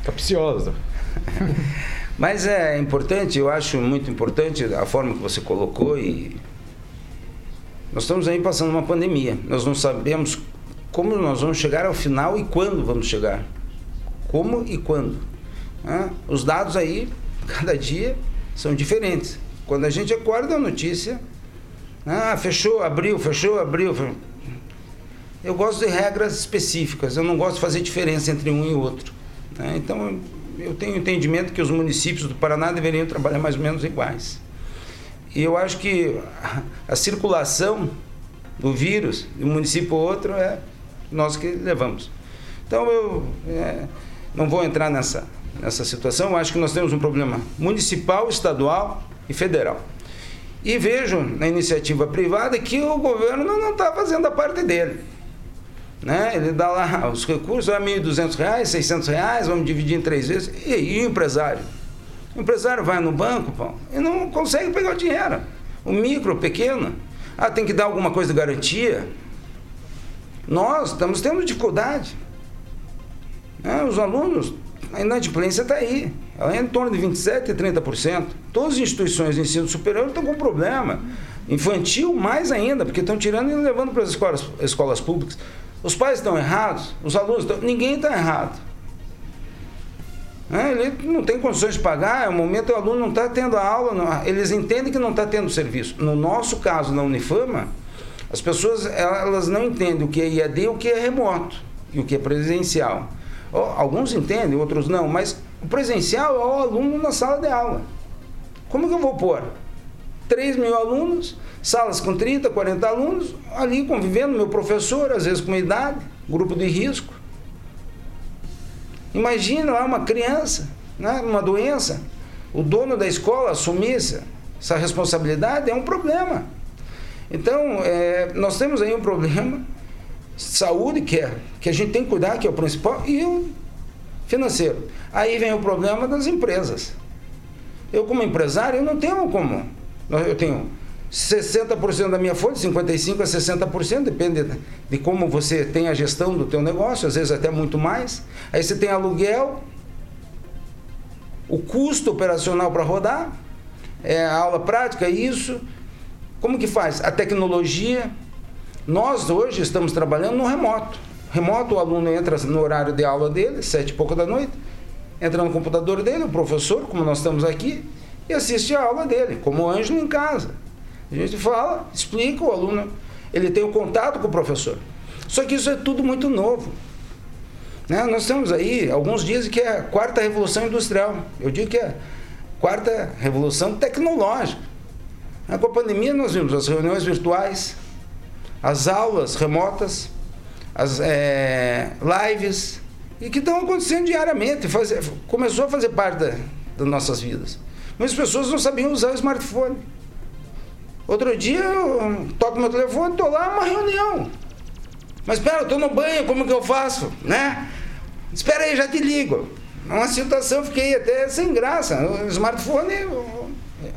capciosa. Mas é importante, eu acho muito importante a forma que você colocou e nós estamos aí passando uma pandemia. Nós não sabemos como nós vamos chegar ao final e quando vamos chegar. Como e quando. Ah, os dados aí, cada dia, são diferentes. Quando a gente acorda a notícia, ah, fechou, abriu, fechou, abriu. Eu gosto de regras específicas, eu não gosto de fazer diferença entre um e outro. Né? Então, eu tenho entendimento que os municípios do Paraná deveriam trabalhar mais ou menos iguais. E eu acho que a circulação do vírus de um município ou outro é nós que levamos. Então eu é, não vou entrar nessa, nessa situação, eu acho que nós temos um problema municipal, estadual e federal. E vejo na iniciativa privada que o governo não está fazendo a parte dele. Né? Ele dá lá os recursos, é R$ 1.200, 600 reais, vamos dividir em três vezes. E, e o empresário? O empresário vai no banco pô, e não consegue pegar o dinheiro. O micro, o pequeno. Ah, tem que dar alguma coisa de garantia. Nós estamos tendo dificuldade. Né? Os alunos, a inadimplência está aí. Ela é em torno de 27% e 30%. Todas as instituições de ensino superior estão com problema. Infantil, mais ainda, porque estão tirando e levando para as escolas, escolas públicas. Os pais estão errados, os alunos estão. Ninguém está errado. É, ele não tem condições de pagar, é o momento o aluno não está tendo a aula, não, eles entendem que não está tendo serviço. No nosso caso, na Unifama, as pessoas elas não entendem o que é IAD e o que é remoto e o que é presencial. Alguns entendem, outros não, mas o presencial é o aluno na sala de aula. Como que eu vou pôr? 3 mil alunos, salas com 30, 40 alunos, ali convivendo, meu professor, às vezes com idade, grupo de risco. Imagina lá uma criança, né, uma doença, o dono da escola assumisse essa responsabilidade, é um problema. Então, é, nós temos aí um problema, saúde, que, é, que a gente tem que cuidar, que é o principal, e o financeiro. Aí vem o problema das empresas. Eu, como empresário, eu não tenho como. Eu tenho 60% da minha folha, 55% a 60%, depende de como você tem a gestão do teu negócio, às vezes até muito mais. Aí você tem aluguel, o custo operacional para rodar, é a aula prática, isso. Como que faz? A tecnologia. Nós hoje estamos trabalhando no remoto. Remoto, o aluno entra no horário de aula dele, sete e pouco da noite, entra no computador dele, o professor, como nós estamos aqui, e assiste a aula dele, como o Ângelo em casa. A gente fala, explica, o aluno ele tem o contato com o professor. Só que isso é tudo muito novo. Né? Nós temos aí, alguns dizem que é a quarta revolução industrial. Eu digo que é a quarta revolução tecnológica. Com a pandemia nós vimos as reuniões virtuais, as aulas remotas, as é, lives, e que estão acontecendo diariamente. Faz, começou a fazer parte da, das nossas vidas. Mas as pessoas não sabiam usar o smartphone. Outro dia eu toco meu telefone, estou lá uma reunião. Mas espera, estou no banho, como que eu faço? Né? Espera aí, já te ligo. Uma situação, fiquei até sem graça. O smartphone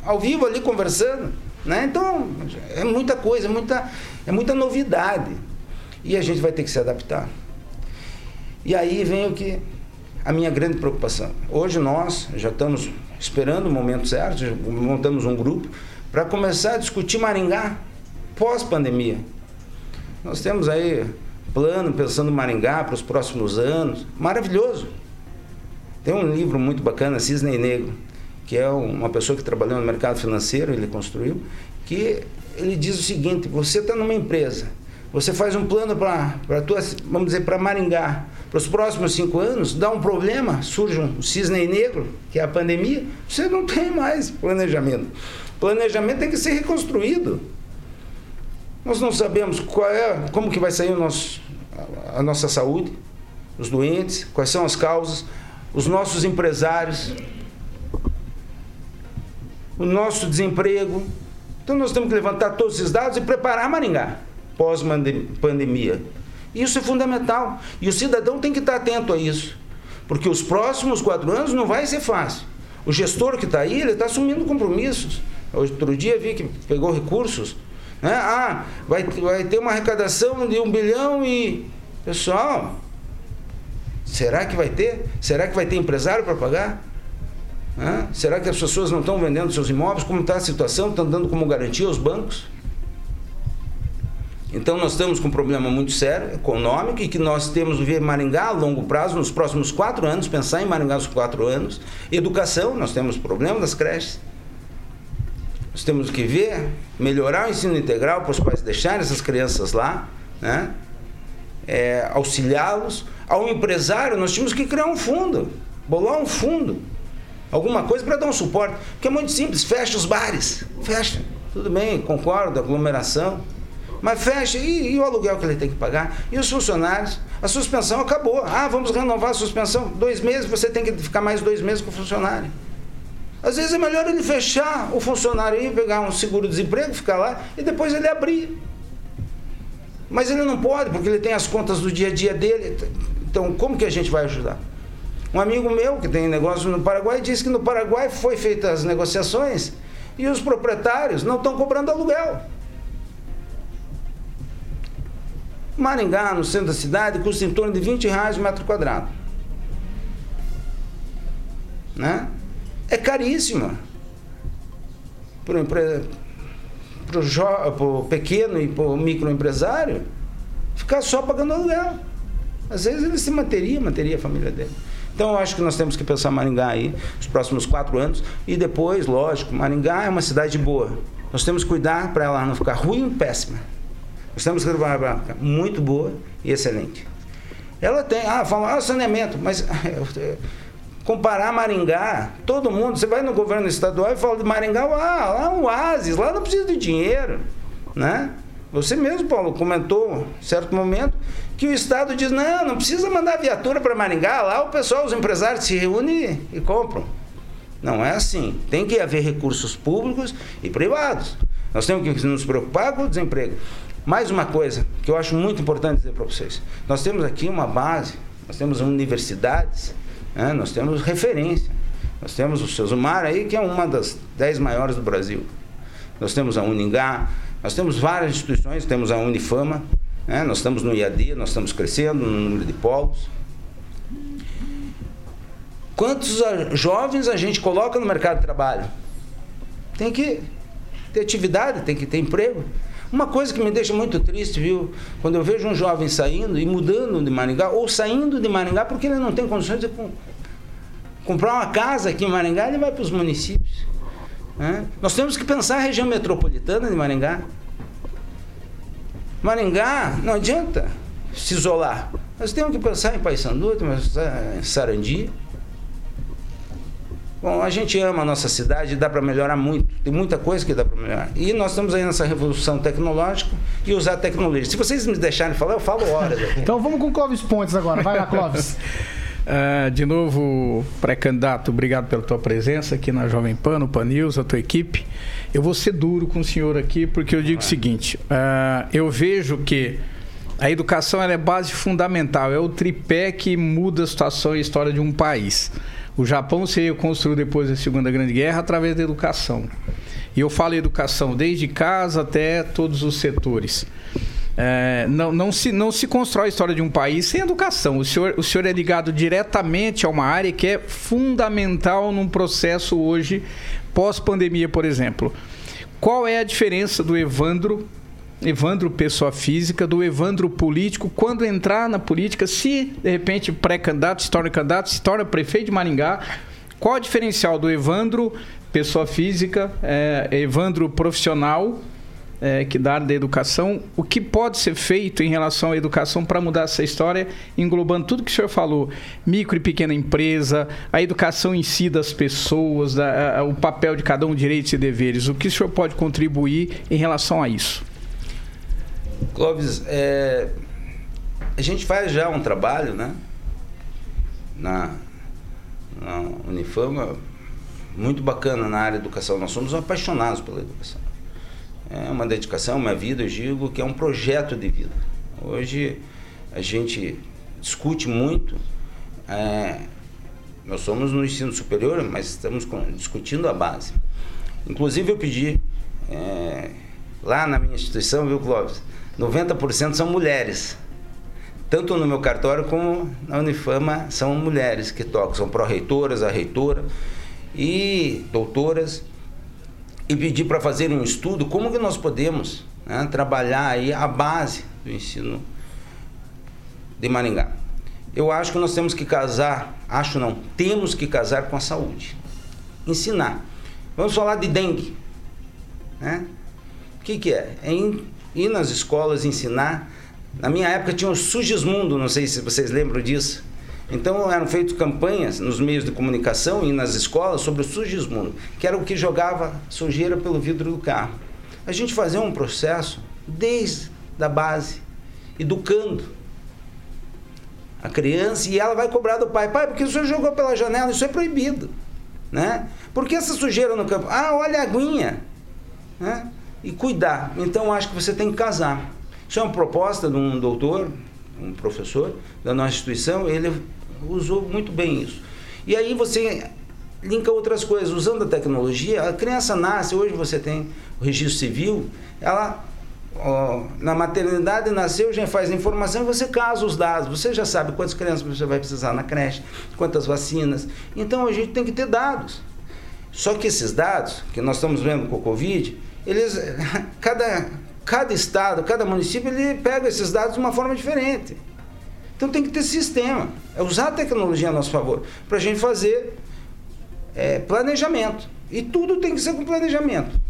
ao vivo ali conversando. Né? Então, é muita coisa, é muita, é muita novidade. E a gente vai ter que se adaptar. E aí vem o que a minha grande preocupação. Hoje nós já estamos esperando o momento certo, montamos um grupo para começar a discutir Maringá pós-pandemia. Nós temos aí plano pensando Maringá para os próximos anos, maravilhoso. Tem um livro muito bacana, Cisne Negro, que é uma pessoa que trabalhou no mercado financeiro, ele construiu, que ele diz o seguinte: você está numa empresa, você faz um plano para, vamos dizer, para Maringá, para os próximos cinco anos, dá um problema, surge um cisne negro, que é a pandemia, você não tem mais planejamento. Planejamento tem que ser reconstruído. Nós não sabemos qual é, como que vai sair nosso, a nossa saúde, os doentes, quais são as causas, os nossos empresários, o nosso desemprego. Então nós temos que levantar todos esses dados e preparar Maringá pós-pandemia. Isso é fundamental. E o cidadão tem que estar atento a isso. Porque os próximos quatro anos não vai ser fácil. O gestor que está aí, ele está assumindo compromissos. Outro dia vi que pegou recursos. Né? Ah, vai, vai ter uma arrecadação de um bilhão e. Pessoal, será que vai ter? Será que vai ter empresário para pagar? Será que as pessoas não estão vendendo seus imóveis? Como está a situação? Estão dando como garantia aos bancos? Então nós estamos com um problema muito sério, econômico, e que nós temos que ver Maringá a longo prazo, nos próximos quatro anos, pensar em Maringá nos quatro anos. Educação, nós temos problema das creches. Nós temos que ver, melhorar o ensino integral para os pais deixarem essas crianças lá, né? É, auxiliá-los. Ao empresário, nós tínhamos que criar um fundo, bolar um fundo, alguma coisa para dar um suporte. Porque é muito simples, fecha os bares, fecha. Tudo bem, concordo, aglomeração. Mas fecha, e, e, o aluguel que ele tem que pagar? E os funcionários? A suspensão acabou. Ah, vamos renovar a suspensão. Dois meses, você tem que ficar mais dois meses com o funcionário. Às vezes é melhor ele fechar o funcionário aí, pegar um seguro-desemprego, ficar lá e depois ele abrir. Mas ele não pode, porque ele tem as contas do dia a dia dele. Então, como que a gente vai ajudar? Um amigo meu que tem negócio no Paraguai disse que no Paraguai foi feitas as negociações e os proprietários não estão cobrando aluguel. Maringá, no centro da cidade, custa em torno de 20 reais o metro quadrado. Né? É caríssima. Para o pequeno e para o microempresário, ficar só pagando aluguel. Às vezes ele se manteria, manteria a família dele. Então eu acho que nós temos que pensar Maringá aí, os próximos quatro anos, e depois, lógico, Maringá é uma cidade boa. Nós temos que cuidar para ela não ficar ruim e péssima. Cuidar para ela ficar muito boa e excelente. Ela tem, ah, fala, ah, saneamento, mas comparar Maringá, todo mundo, você vai no governo estadual e fala de Maringá, ah, lá é um oásis, lá não precisa de dinheiro, né? Você mesmo, Paulo, comentou, em certo momento, que o Estado diz: não, não precisa mandar viatura para Maringá, lá o pessoal, os empresários se reúnem e compram. Não é assim. Tem que haver recursos públicos e privados. Nós temos que nos preocupar com o desemprego. Mais uma coisa que eu acho muito importante dizer para vocês: nós temos aqui uma base, nós temos universidades, né? nós temos referência. Nós temos o Sesumar aí, que é uma das dez maiores do Brasil. Nós temos a Uningá, nós temos várias instituições, temos a Unifama, né? nós estamos no IAD, nós estamos crescendo no número de polos. Quantos jovens a gente coloca no mercado de trabalho? Tem que ter atividade, tem que ter emprego. Uma coisa que me deixa muito triste, viu? Quando eu vejo um jovem saindo e mudando de Maringá, ou saindo de Maringá porque ele não tem condições de comprar uma casa aqui em Maringá, ele vai para os municípios. Né? Nós temos que pensar a região metropolitana de Maringá. Maringá, não adianta se isolar. Nós temos que pensar em Paysandu, em Sarandi. Bom, a gente ama a nossa cidade, dá para melhorar muito, tem muita coisa que dá para melhorar. E nós estamos aí nessa revolução tecnológica e usar a tecnologia. Se vocês me deixarem falar, eu falo horas. então vamos com o Clóvis Pontes agora. Vai lá, Clóvis. Uh, de novo, pré-candidato, obrigado pela tua presença aqui na Jovem Pan, no Pan News, a tua equipe. Eu vou ser duro com o senhor aqui, porque eu digo o seguinte: uh, eu vejo que a educação é base fundamental, é o tripé que muda a situação e a história de um país. O Japão se construiu depois da Segunda Grande Guerra através da educação. E eu falo educação desde casa até todos os setores. É, não, não, se, não se constrói a história de um país sem educação. O senhor, o senhor é ligado diretamente a uma área que é fundamental num processo hoje, pós-pandemia, por exemplo. Qual é a diferença do Evandro, Evandro pessoa física, do Evandro político, quando entrar na política, se de repente pré-candidato, se torna candidato, se torna prefeito de Maringá, qual o diferencial do Evandro pessoa física, é, Evandro profissional é, que área da educação, o que pode ser feito em relação à educação para mudar essa história, englobando tudo que o senhor falou, micro e pequena empresa, a educação em si das pessoas, a, o papel de cada um, direitos e deveres, o que o senhor pode contribuir em relação a isso? Clóvis, é, a gente faz já um trabalho, né, na, na Unifama, muito bacana na área da educação. Nós somos apaixonados pela educação é uma dedicação, uma vida, eu digo que é um projeto de vida. Hoje a gente discute muito, é, nós somos no ensino superior, mas estamos discutindo a base. Inclusive eu pedi, é, lá na minha instituição, viu Clóvis, 90% são mulheres. Tanto no meu cartório como na Unifama são mulheres que tocam, são pró-reitoras, a reitora e doutoras e pedir para fazer um estudo como que nós podemos né, trabalhar aí a base do ensino de Maringá. Eu acho que nós temos que casar, acho não, temos que casar com a saúde. Ensinar. Vamos falar de dengue. Né? O que, que é? É ir nas escolas ensinar. Na minha época tinha o Sugismundo, não sei se vocês lembram disso. Então eram feitas campanhas nos meios de comunicação e nas escolas sobre o sujismundo, que era o que jogava sujeira pelo vidro do carro. A gente fazia um processo desde da base, educando a criança e ela vai cobrar do pai. Pai, porque o senhor jogou pela janela, isso é proibido. Né? Por que essa sujeira no campo? Ah, olha a aguinha. Né? E cuidar. Então, acho que você tem que casar. Isso é uma proposta de um doutor, um professor da nossa instituição, ele usou muito bem isso. E aí você linka outras coisas. Usando a tecnologia, a criança nasce, hoje você tem o registro civil, ela ó, na maternidade nasceu, já faz a informação e você casa os dados. Você já sabe quantas crianças você vai precisar na creche, quantas vacinas. Então a gente tem que ter dados. Só que esses dados que nós estamos vendo com o Covid, eles cada cada estado, cada município, ele pega esses dados de uma forma diferente. Então tem que ter sistema. É usar a tecnologia a nosso favor para a gente fazer é, planejamento. E tudo tem que ser com planejamento.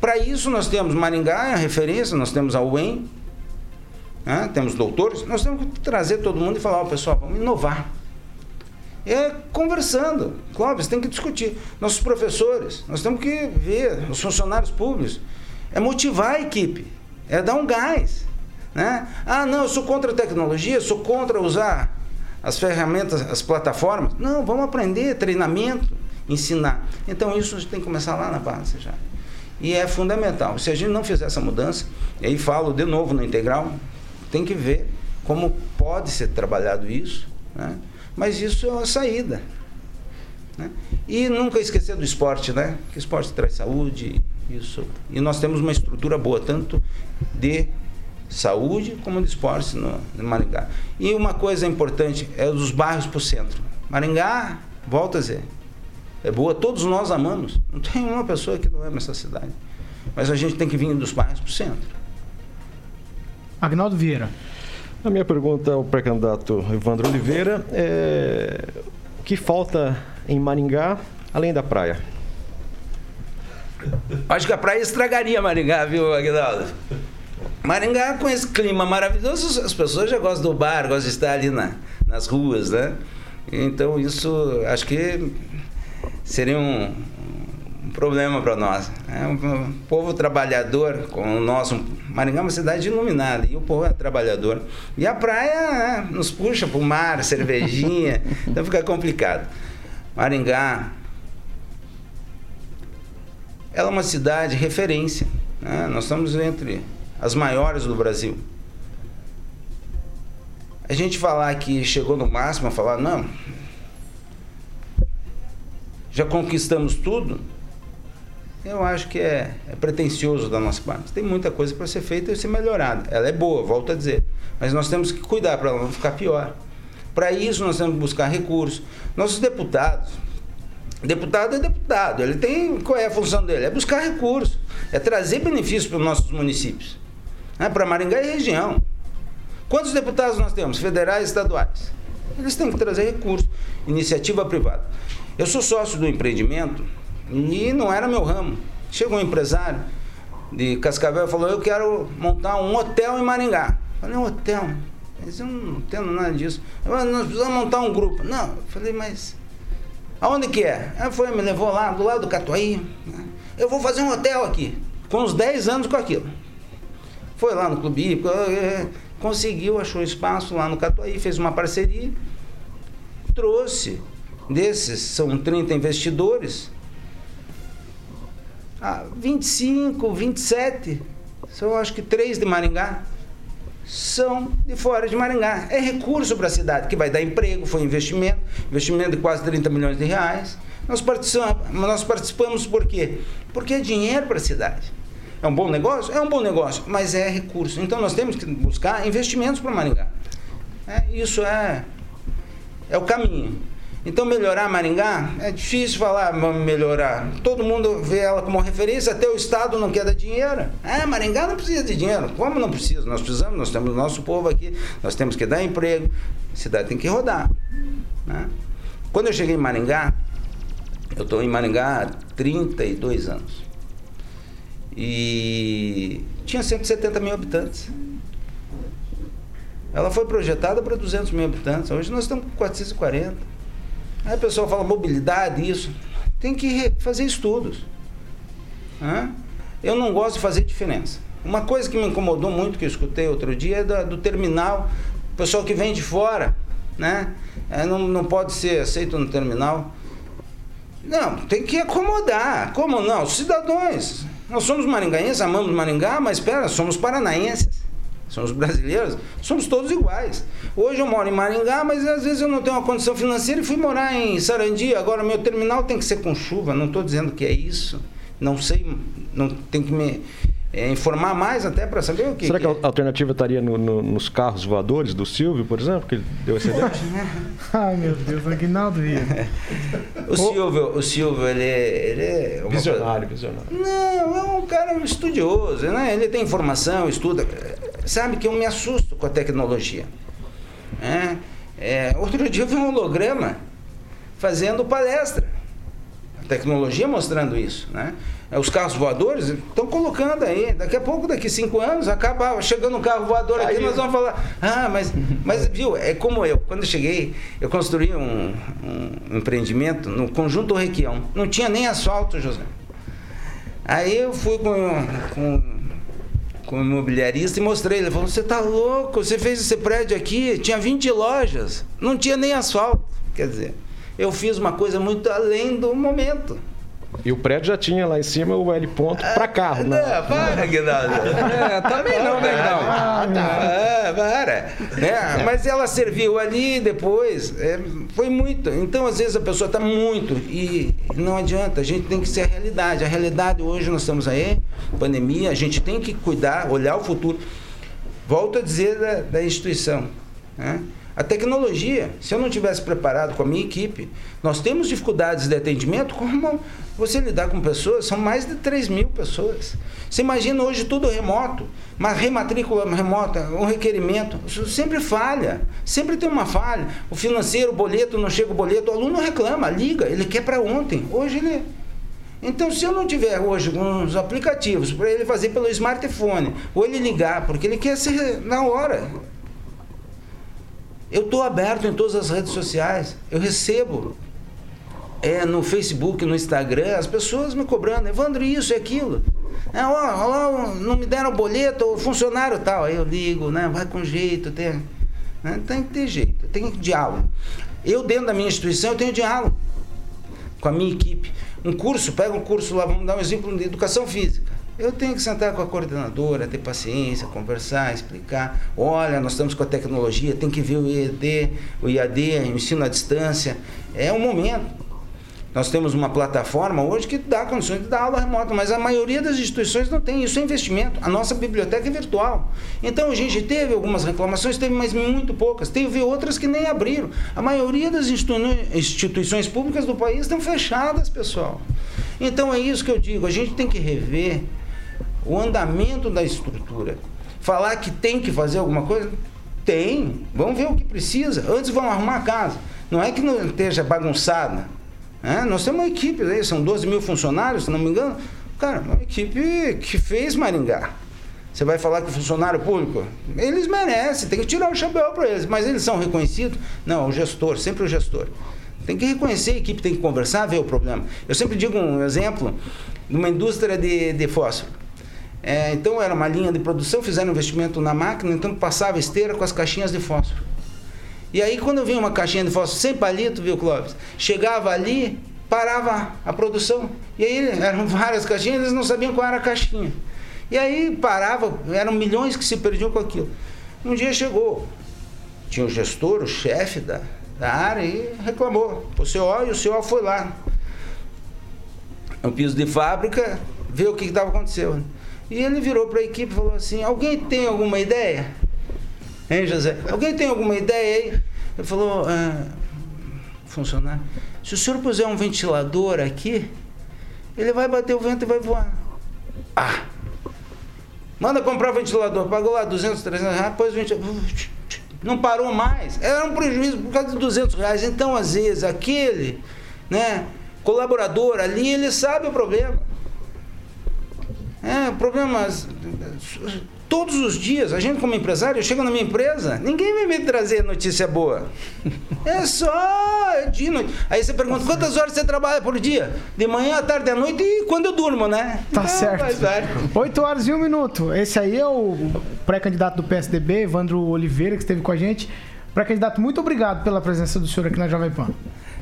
Para isso nós temos Maringá, é a referência, nós temos a UEM, né? temos doutores, nós temos que trazer todo mundo e falar, oh, pessoal, vamos inovar. É conversando. Clóvis, tem que discutir. Nossos professores, nós temos que ver, os funcionários públicos. É motivar a equipe, é dar um gás. Né? Ah, não, eu sou contra a tecnologia, sou contra usar as ferramentas, as plataformas. Não, vamos aprender, treinamento, ensinar. Então isso a gente tem que começar lá na base já. E é fundamental. Se a gente não fizer essa mudança, e aí falo de novo no integral, tem que ver como pode ser trabalhado isso, né? Mas isso é uma saída. Né? E nunca esquecer do esporte, né? Que esporte traz saúde, isso. E nós temos uma estrutura boa, tanto de saúde como de esporte no, no Maringá. E uma coisa importante é os bairros para o centro. Maringá, volta a dizer, é boa, todos nós amamos. Não tem uma pessoa que não ama essa cidade. Mas a gente tem que vir dos bairros para o centro. Agnaldo Vieira. A minha pergunta ao pré-candidato Evandro Oliveira é o que falta em Maringá além da praia? Acho que a praia estragaria Maringá, viu, Aguinaldo? Maringá, com esse clima maravilhoso, as pessoas já gostam do bar, gostam de estar ali na, nas ruas, né? Então, isso acho que seria um, um problema para nós. É um, povo trabalhador, como o nosso. Maringá é uma cidade iluminada, e o povo é trabalhador. E a praia né, nos puxa para o mar, cervejinha, então fica complicado. Maringá, ela é uma cidade referência. Né? Nós estamos entre as maiores do Brasil. A gente falar que chegou no máximo, falar, não, já conquistamos tudo, eu acho que é, é pretencioso da nossa parte. Tem muita coisa para ser feita e ser melhorada. Ela é boa, volto a dizer. Mas nós temos que cuidar para ela não ficar pior. Para isso, nós temos que buscar recursos. Nossos deputados, Deputado é deputado, ele tem. Qual é a função dele? É buscar recursos, é trazer benefícios para os nossos municípios, né? para Maringá e região. Quantos deputados nós temos? Federais e estaduais. Eles têm que trazer recursos, iniciativa privada. Eu sou sócio do empreendimento e não era meu ramo. Chegou um empresário de Cascavel e falou: Eu quero montar um hotel em Maringá. Eu falei: Um hotel? Mas eu não entendo nada disso. Eu, nós precisamos montar um grupo. Não, eu falei: Mas Aonde que é? Ela foi, me levou lá, do lado do Catuaí. Né? Eu vou fazer um hotel aqui. Com uns 10 anos com aquilo. Foi lá no Clube é, conseguiu, achou espaço lá no Catuaí, fez uma parceria, trouxe. Desses são 30 investidores. Ah, 25, 27. São acho que três de Maringá são de fora de Maringá. É recurso para a cidade, que vai dar emprego, foi investimento, investimento de quase 30 milhões de reais. Nós participamos, nós participamos por quê? Porque é dinheiro para a cidade. É um bom negócio? É um bom negócio, mas é recurso. Então nós temos que buscar investimentos para Maringá. É, isso é, é o caminho. Então, melhorar Maringá é difícil falar melhorar. Todo mundo vê ela como referência, até o Estado não quer dar dinheiro. É, Maringá não precisa de dinheiro. Como não precisa? Nós precisamos, nós temos o nosso povo aqui, nós temos que dar emprego, a cidade tem que rodar. Né? Quando eu cheguei em Maringá, eu estou em Maringá há 32 anos. E tinha 170 mil habitantes. Ela foi projetada para 200 mil habitantes. Hoje nós estamos com 440. Aí o pessoal fala mobilidade, isso. Tem que fazer estudos. Eu não gosto de fazer diferença. Uma coisa que me incomodou muito, que eu escutei outro dia, é da- do terminal, o pessoal que vem de fora, né? É, não, não pode ser aceito no terminal. Não, tem que acomodar. Como não? Cidadãos. Nós somos maringaenses, amamos Maringá, mas espera, somos paranaenses. Somos brasileiros, somos todos iguais. Hoje eu moro em Maringá, mas às vezes eu não tenho uma condição financeira e fui morar em Sarandi. Agora meu terminal tem que ser com chuva, não estou dizendo que é isso. Não sei, não tem que me é, informar mais até para saber o que. Será que que a alternativa estaria no- no- nos carros voadores do Silvio, por exemplo, que ele deu esse ideia? Ai, meu Deus, Aguinaldo ia. O Silvio, o Silvio, ele é. Ele é uma Visionário, visionário. Não, é um cara estudioso, né? Ele tem informação, estuda. Sabe que eu me assusto com a tecnologia. É, é, outro dia eu vi um holograma fazendo palestra. Tecnologia mostrando isso, né? É, Os carros voadores estão colocando aí. Daqui a pouco, daqui cinco anos, acaba chegando um carro voador aqui, nós vamos falar. Ah, mas, mas viu, é como eu. Quando eu cheguei, eu construí um, um empreendimento no Conjunto Requião. Não tinha nem asfalto, José. Aí eu fui com, com, com o imobiliarista e mostrei. Ele falou: Você tá louco? Você fez esse prédio aqui, tinha 20 lojas, não tinha nem asfalto. Quer dizer, eu fiz uma coisa muito além do momento. E o prédio já tinha lá em cima o L ponto para carro, né? É, para, Aguinaldo. É, também não, né, Aguinaldo? É, para. Né? Mas ela serviu ali depois. é, foi muito. Então, às vezes, a pessoa está muito e não adianta. A gente tem que ser a realidade. A realidade hoje nós estamos aí, pandemia, a gente tem que cuidar, olhar o futuro. Volto a dizer da, da instituição. Né? A tecnologia, se eu não tivesse preparado com a minha equipe, nós temos dificuldades de atendimento, como você lidar com pessoas, são mais de 3 mil pessoas. Você imagina hoje tudo remoto, mas rematrícula remota, um requerimento, isso sempre falha, sempre tem uma falha. O financeiro, o boleto, não chega o boleto, o aluno reclama, liga, ele quer para ontem. Hoje ele então, se eu não tiver hoje uns aplicativos para ele fazer pelo smartphone, ou ele ligar, porque ele quer ser na hora. Eu estou aberto em todas as redes sociais, eu recebo é, no Facebook, no Instagram, as pessoas me cobrando, Evandro, isso e aquilo. É, ó, ó, não me deram boleto, o funcionário tal. Aí eu ligo, né? Vai com jeito, tem, né, tem que ter jeito, tem diálogo. Eu, dentro da minha instituição, eu tenho diálogo com a minha equipe. Um curso, pega um curso lá, vamos dar um exemplo de educação física. Eu tenho que sentar com a coordenadora, ter paciência, conversar, explicar. Olha, nós estamos com a tecnologia, tem que ver o IAD, o IAD, o ensino à distância. É um momento. Nós temos uma plataforma hoje que dá condições de dar aula remota, mas a maioria das instituições não tem. Isso é investimento. A nossa biblioteca é virtual. Então a gente teve algumas reclamações, teve mas muito poucas. Teve outras que nem abriram. A maioria das institui- instituições públicas do país estão fechadas, pessoal. Então é isso que eu digo. A gente tem que rever o andamento da estrutura. Falar que tem que fazer alguma coisa? Tem. Vamos ver o que precisa. Antes vamos arrumar a casa. Não é que não esteja bagunçada. É, nós temos uma equipe aí, são 12 mil funcionários, se não me engano. Cara, uma equipe que fez Maringá. Você vai falar que o funcionário público, eles merecem, tem que tirar o chapéu para eles, mas eles são reconhecidos? Não, o gestor, sempre o gestor. Tem que reconhecer a equipe, tem que conversar, ver o problema. Eu sempre digo um exemplo de uma indústria de, de fósforo. É, então era uma linha de produção, fizeram investimento na máquina, então passava esteira com as caixinhas de fósforo. E aí quando vinha uma caixinha de fósforo sem palito, viu, Clóvis? Chegava ali, parava a produção. E aí eram várias caixinhas, eles não sabiam qual era a caixinha. E aí parava, eram milhões que se perdiam com aquilo. Um dia chegou, tinha o gestor, o chefe da, da área, e reclamou. O CO e o CO foi lá. No piso de fábrica, ver o que estava acontecendo. E ele virou para a equipe e falou assim: Alguém tem alguma ideia? Hein, José? Alguém tem alguma ideia aí? Ele falou: ah, Funcionário, se o senhor puser um ventilador aqui, ele vai bater o vento e vai voar. Ah! Manda comprar ventilador. Pagou lá 200, 300 reais, pôs ventilador. Não parou mais. Era um prejuízo por causa de 200 reais. Então, às vezes, aquele né, colaborador ali, ele sabe o problema. É, problemas. todos os dias. A gente, como empresário, eu chego na minha empresa, ninguém vai me trazer notícia boa. É só é de noite. Aí você pergunta, quantas horas você trabalha por dia? De manhã, à tarde, à noite e quando eu durmo, né? Tá Então, certo. vai. 8 horas e 1 minuto. Esse aí é o pré-candidato do PSDB, Evandro Oliveira, que esteve com a gente. Pré-candidato, muito obrigado pela presença do senhor aqui na Jovem Pan.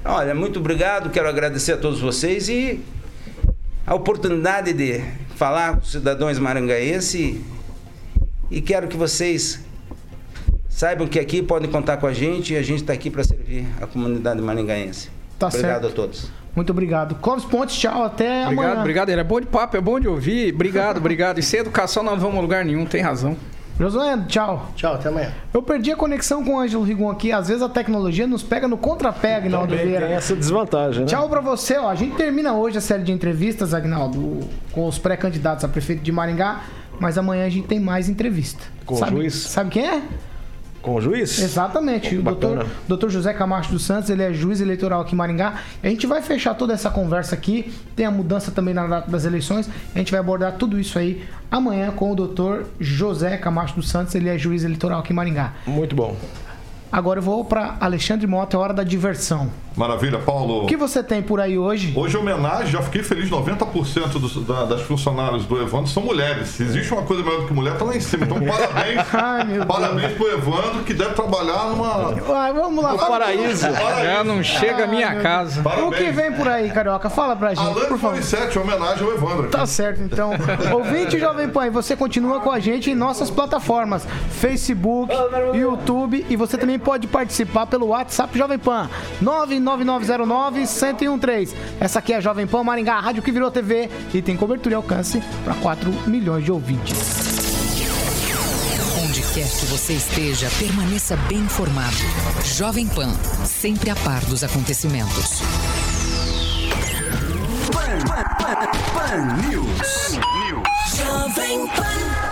Olha, muito obrigado. Quero agradecer a todos vocês e a oportunidade de falar com os cidadãos marangaenses. E quero que vocês saibam que aqui podem contar com a gente e a gente está aqui para servir a comunidade maringaense. Tá obrigado certo. a todos. Muito obrigado. Clóvis Pontes, tchau. Até Obrigado, amanhã. obrigado. Ele é bom de papo, é bom de ouvir. Obrigado, obrigado. E sem educação não vamos a lugar nenhum, tem razão. Josué, tchau. Tchau, até amanhã. Eu perdi a conexão com o Ângelo Rigon aqui. Às vezes a tecnologia nos pega no contrapé, Agnaldo Também Vieira. tem essa desvantagem, né? Tchau pra você, ó. A gente termina hoje a série de entrevistas, Agnaldo, com os pré-candidatos a prefeito de Maringá, mas amanhã a gente tem mais entrevista. Com o sabe, juiz? Sabe quem é? Com o juiz? Exatamente. O doutor, doutor José Camacho dos Santos, ele é juiz eleitoral aqui em Maringá. A gente vai fechar toda essa conversa aqui. Tem a mudança também na data das eleições. A gente vai abordar tudo isso aí amanhã com o doutor José Camacho dos Santos, ele é juiz eleitoral aqui em Maringá. Muito bom. Agora eu vou para Alexandre Mota, é hora da diversão. Maravilha, Paulo. O que você tem por aí hoje? Hoje, homenagem, já fiquei feliz, 90% dos, da, das funcionários do Evandro são mulheres. Se existe uma coisa melhor do que mulher, tá lá em cima. Então, parabéns. Ai, meu parabéns pro Evandro, que deve trabalhar numa. Ah, vamos lá. No fala- paraíso. Já não chega a minha Ai, casa. Deus. O que vem por aí, Carioca? Fala pra gente, Alain por favor. 97, homenagem ao Evandro. Tá certo, então. Ouvinte Jovem Pan, e você continua com a gente em nossas plataformas: Facebook, YouTube e você também pode participar pelo WhatsApp Jovem Pan 99909-1013. Essa aqui é a Jovem Pan Maringá, a rádio que virou TV e tem cobertura e alcance para 4 milhões de ouvintes. Onde quer que você esteja, permaneça bem informado. Jovem Pan, sempre a par dos acontecimentos. Pan, Pan, Pan, Pan News. Jovem Pan.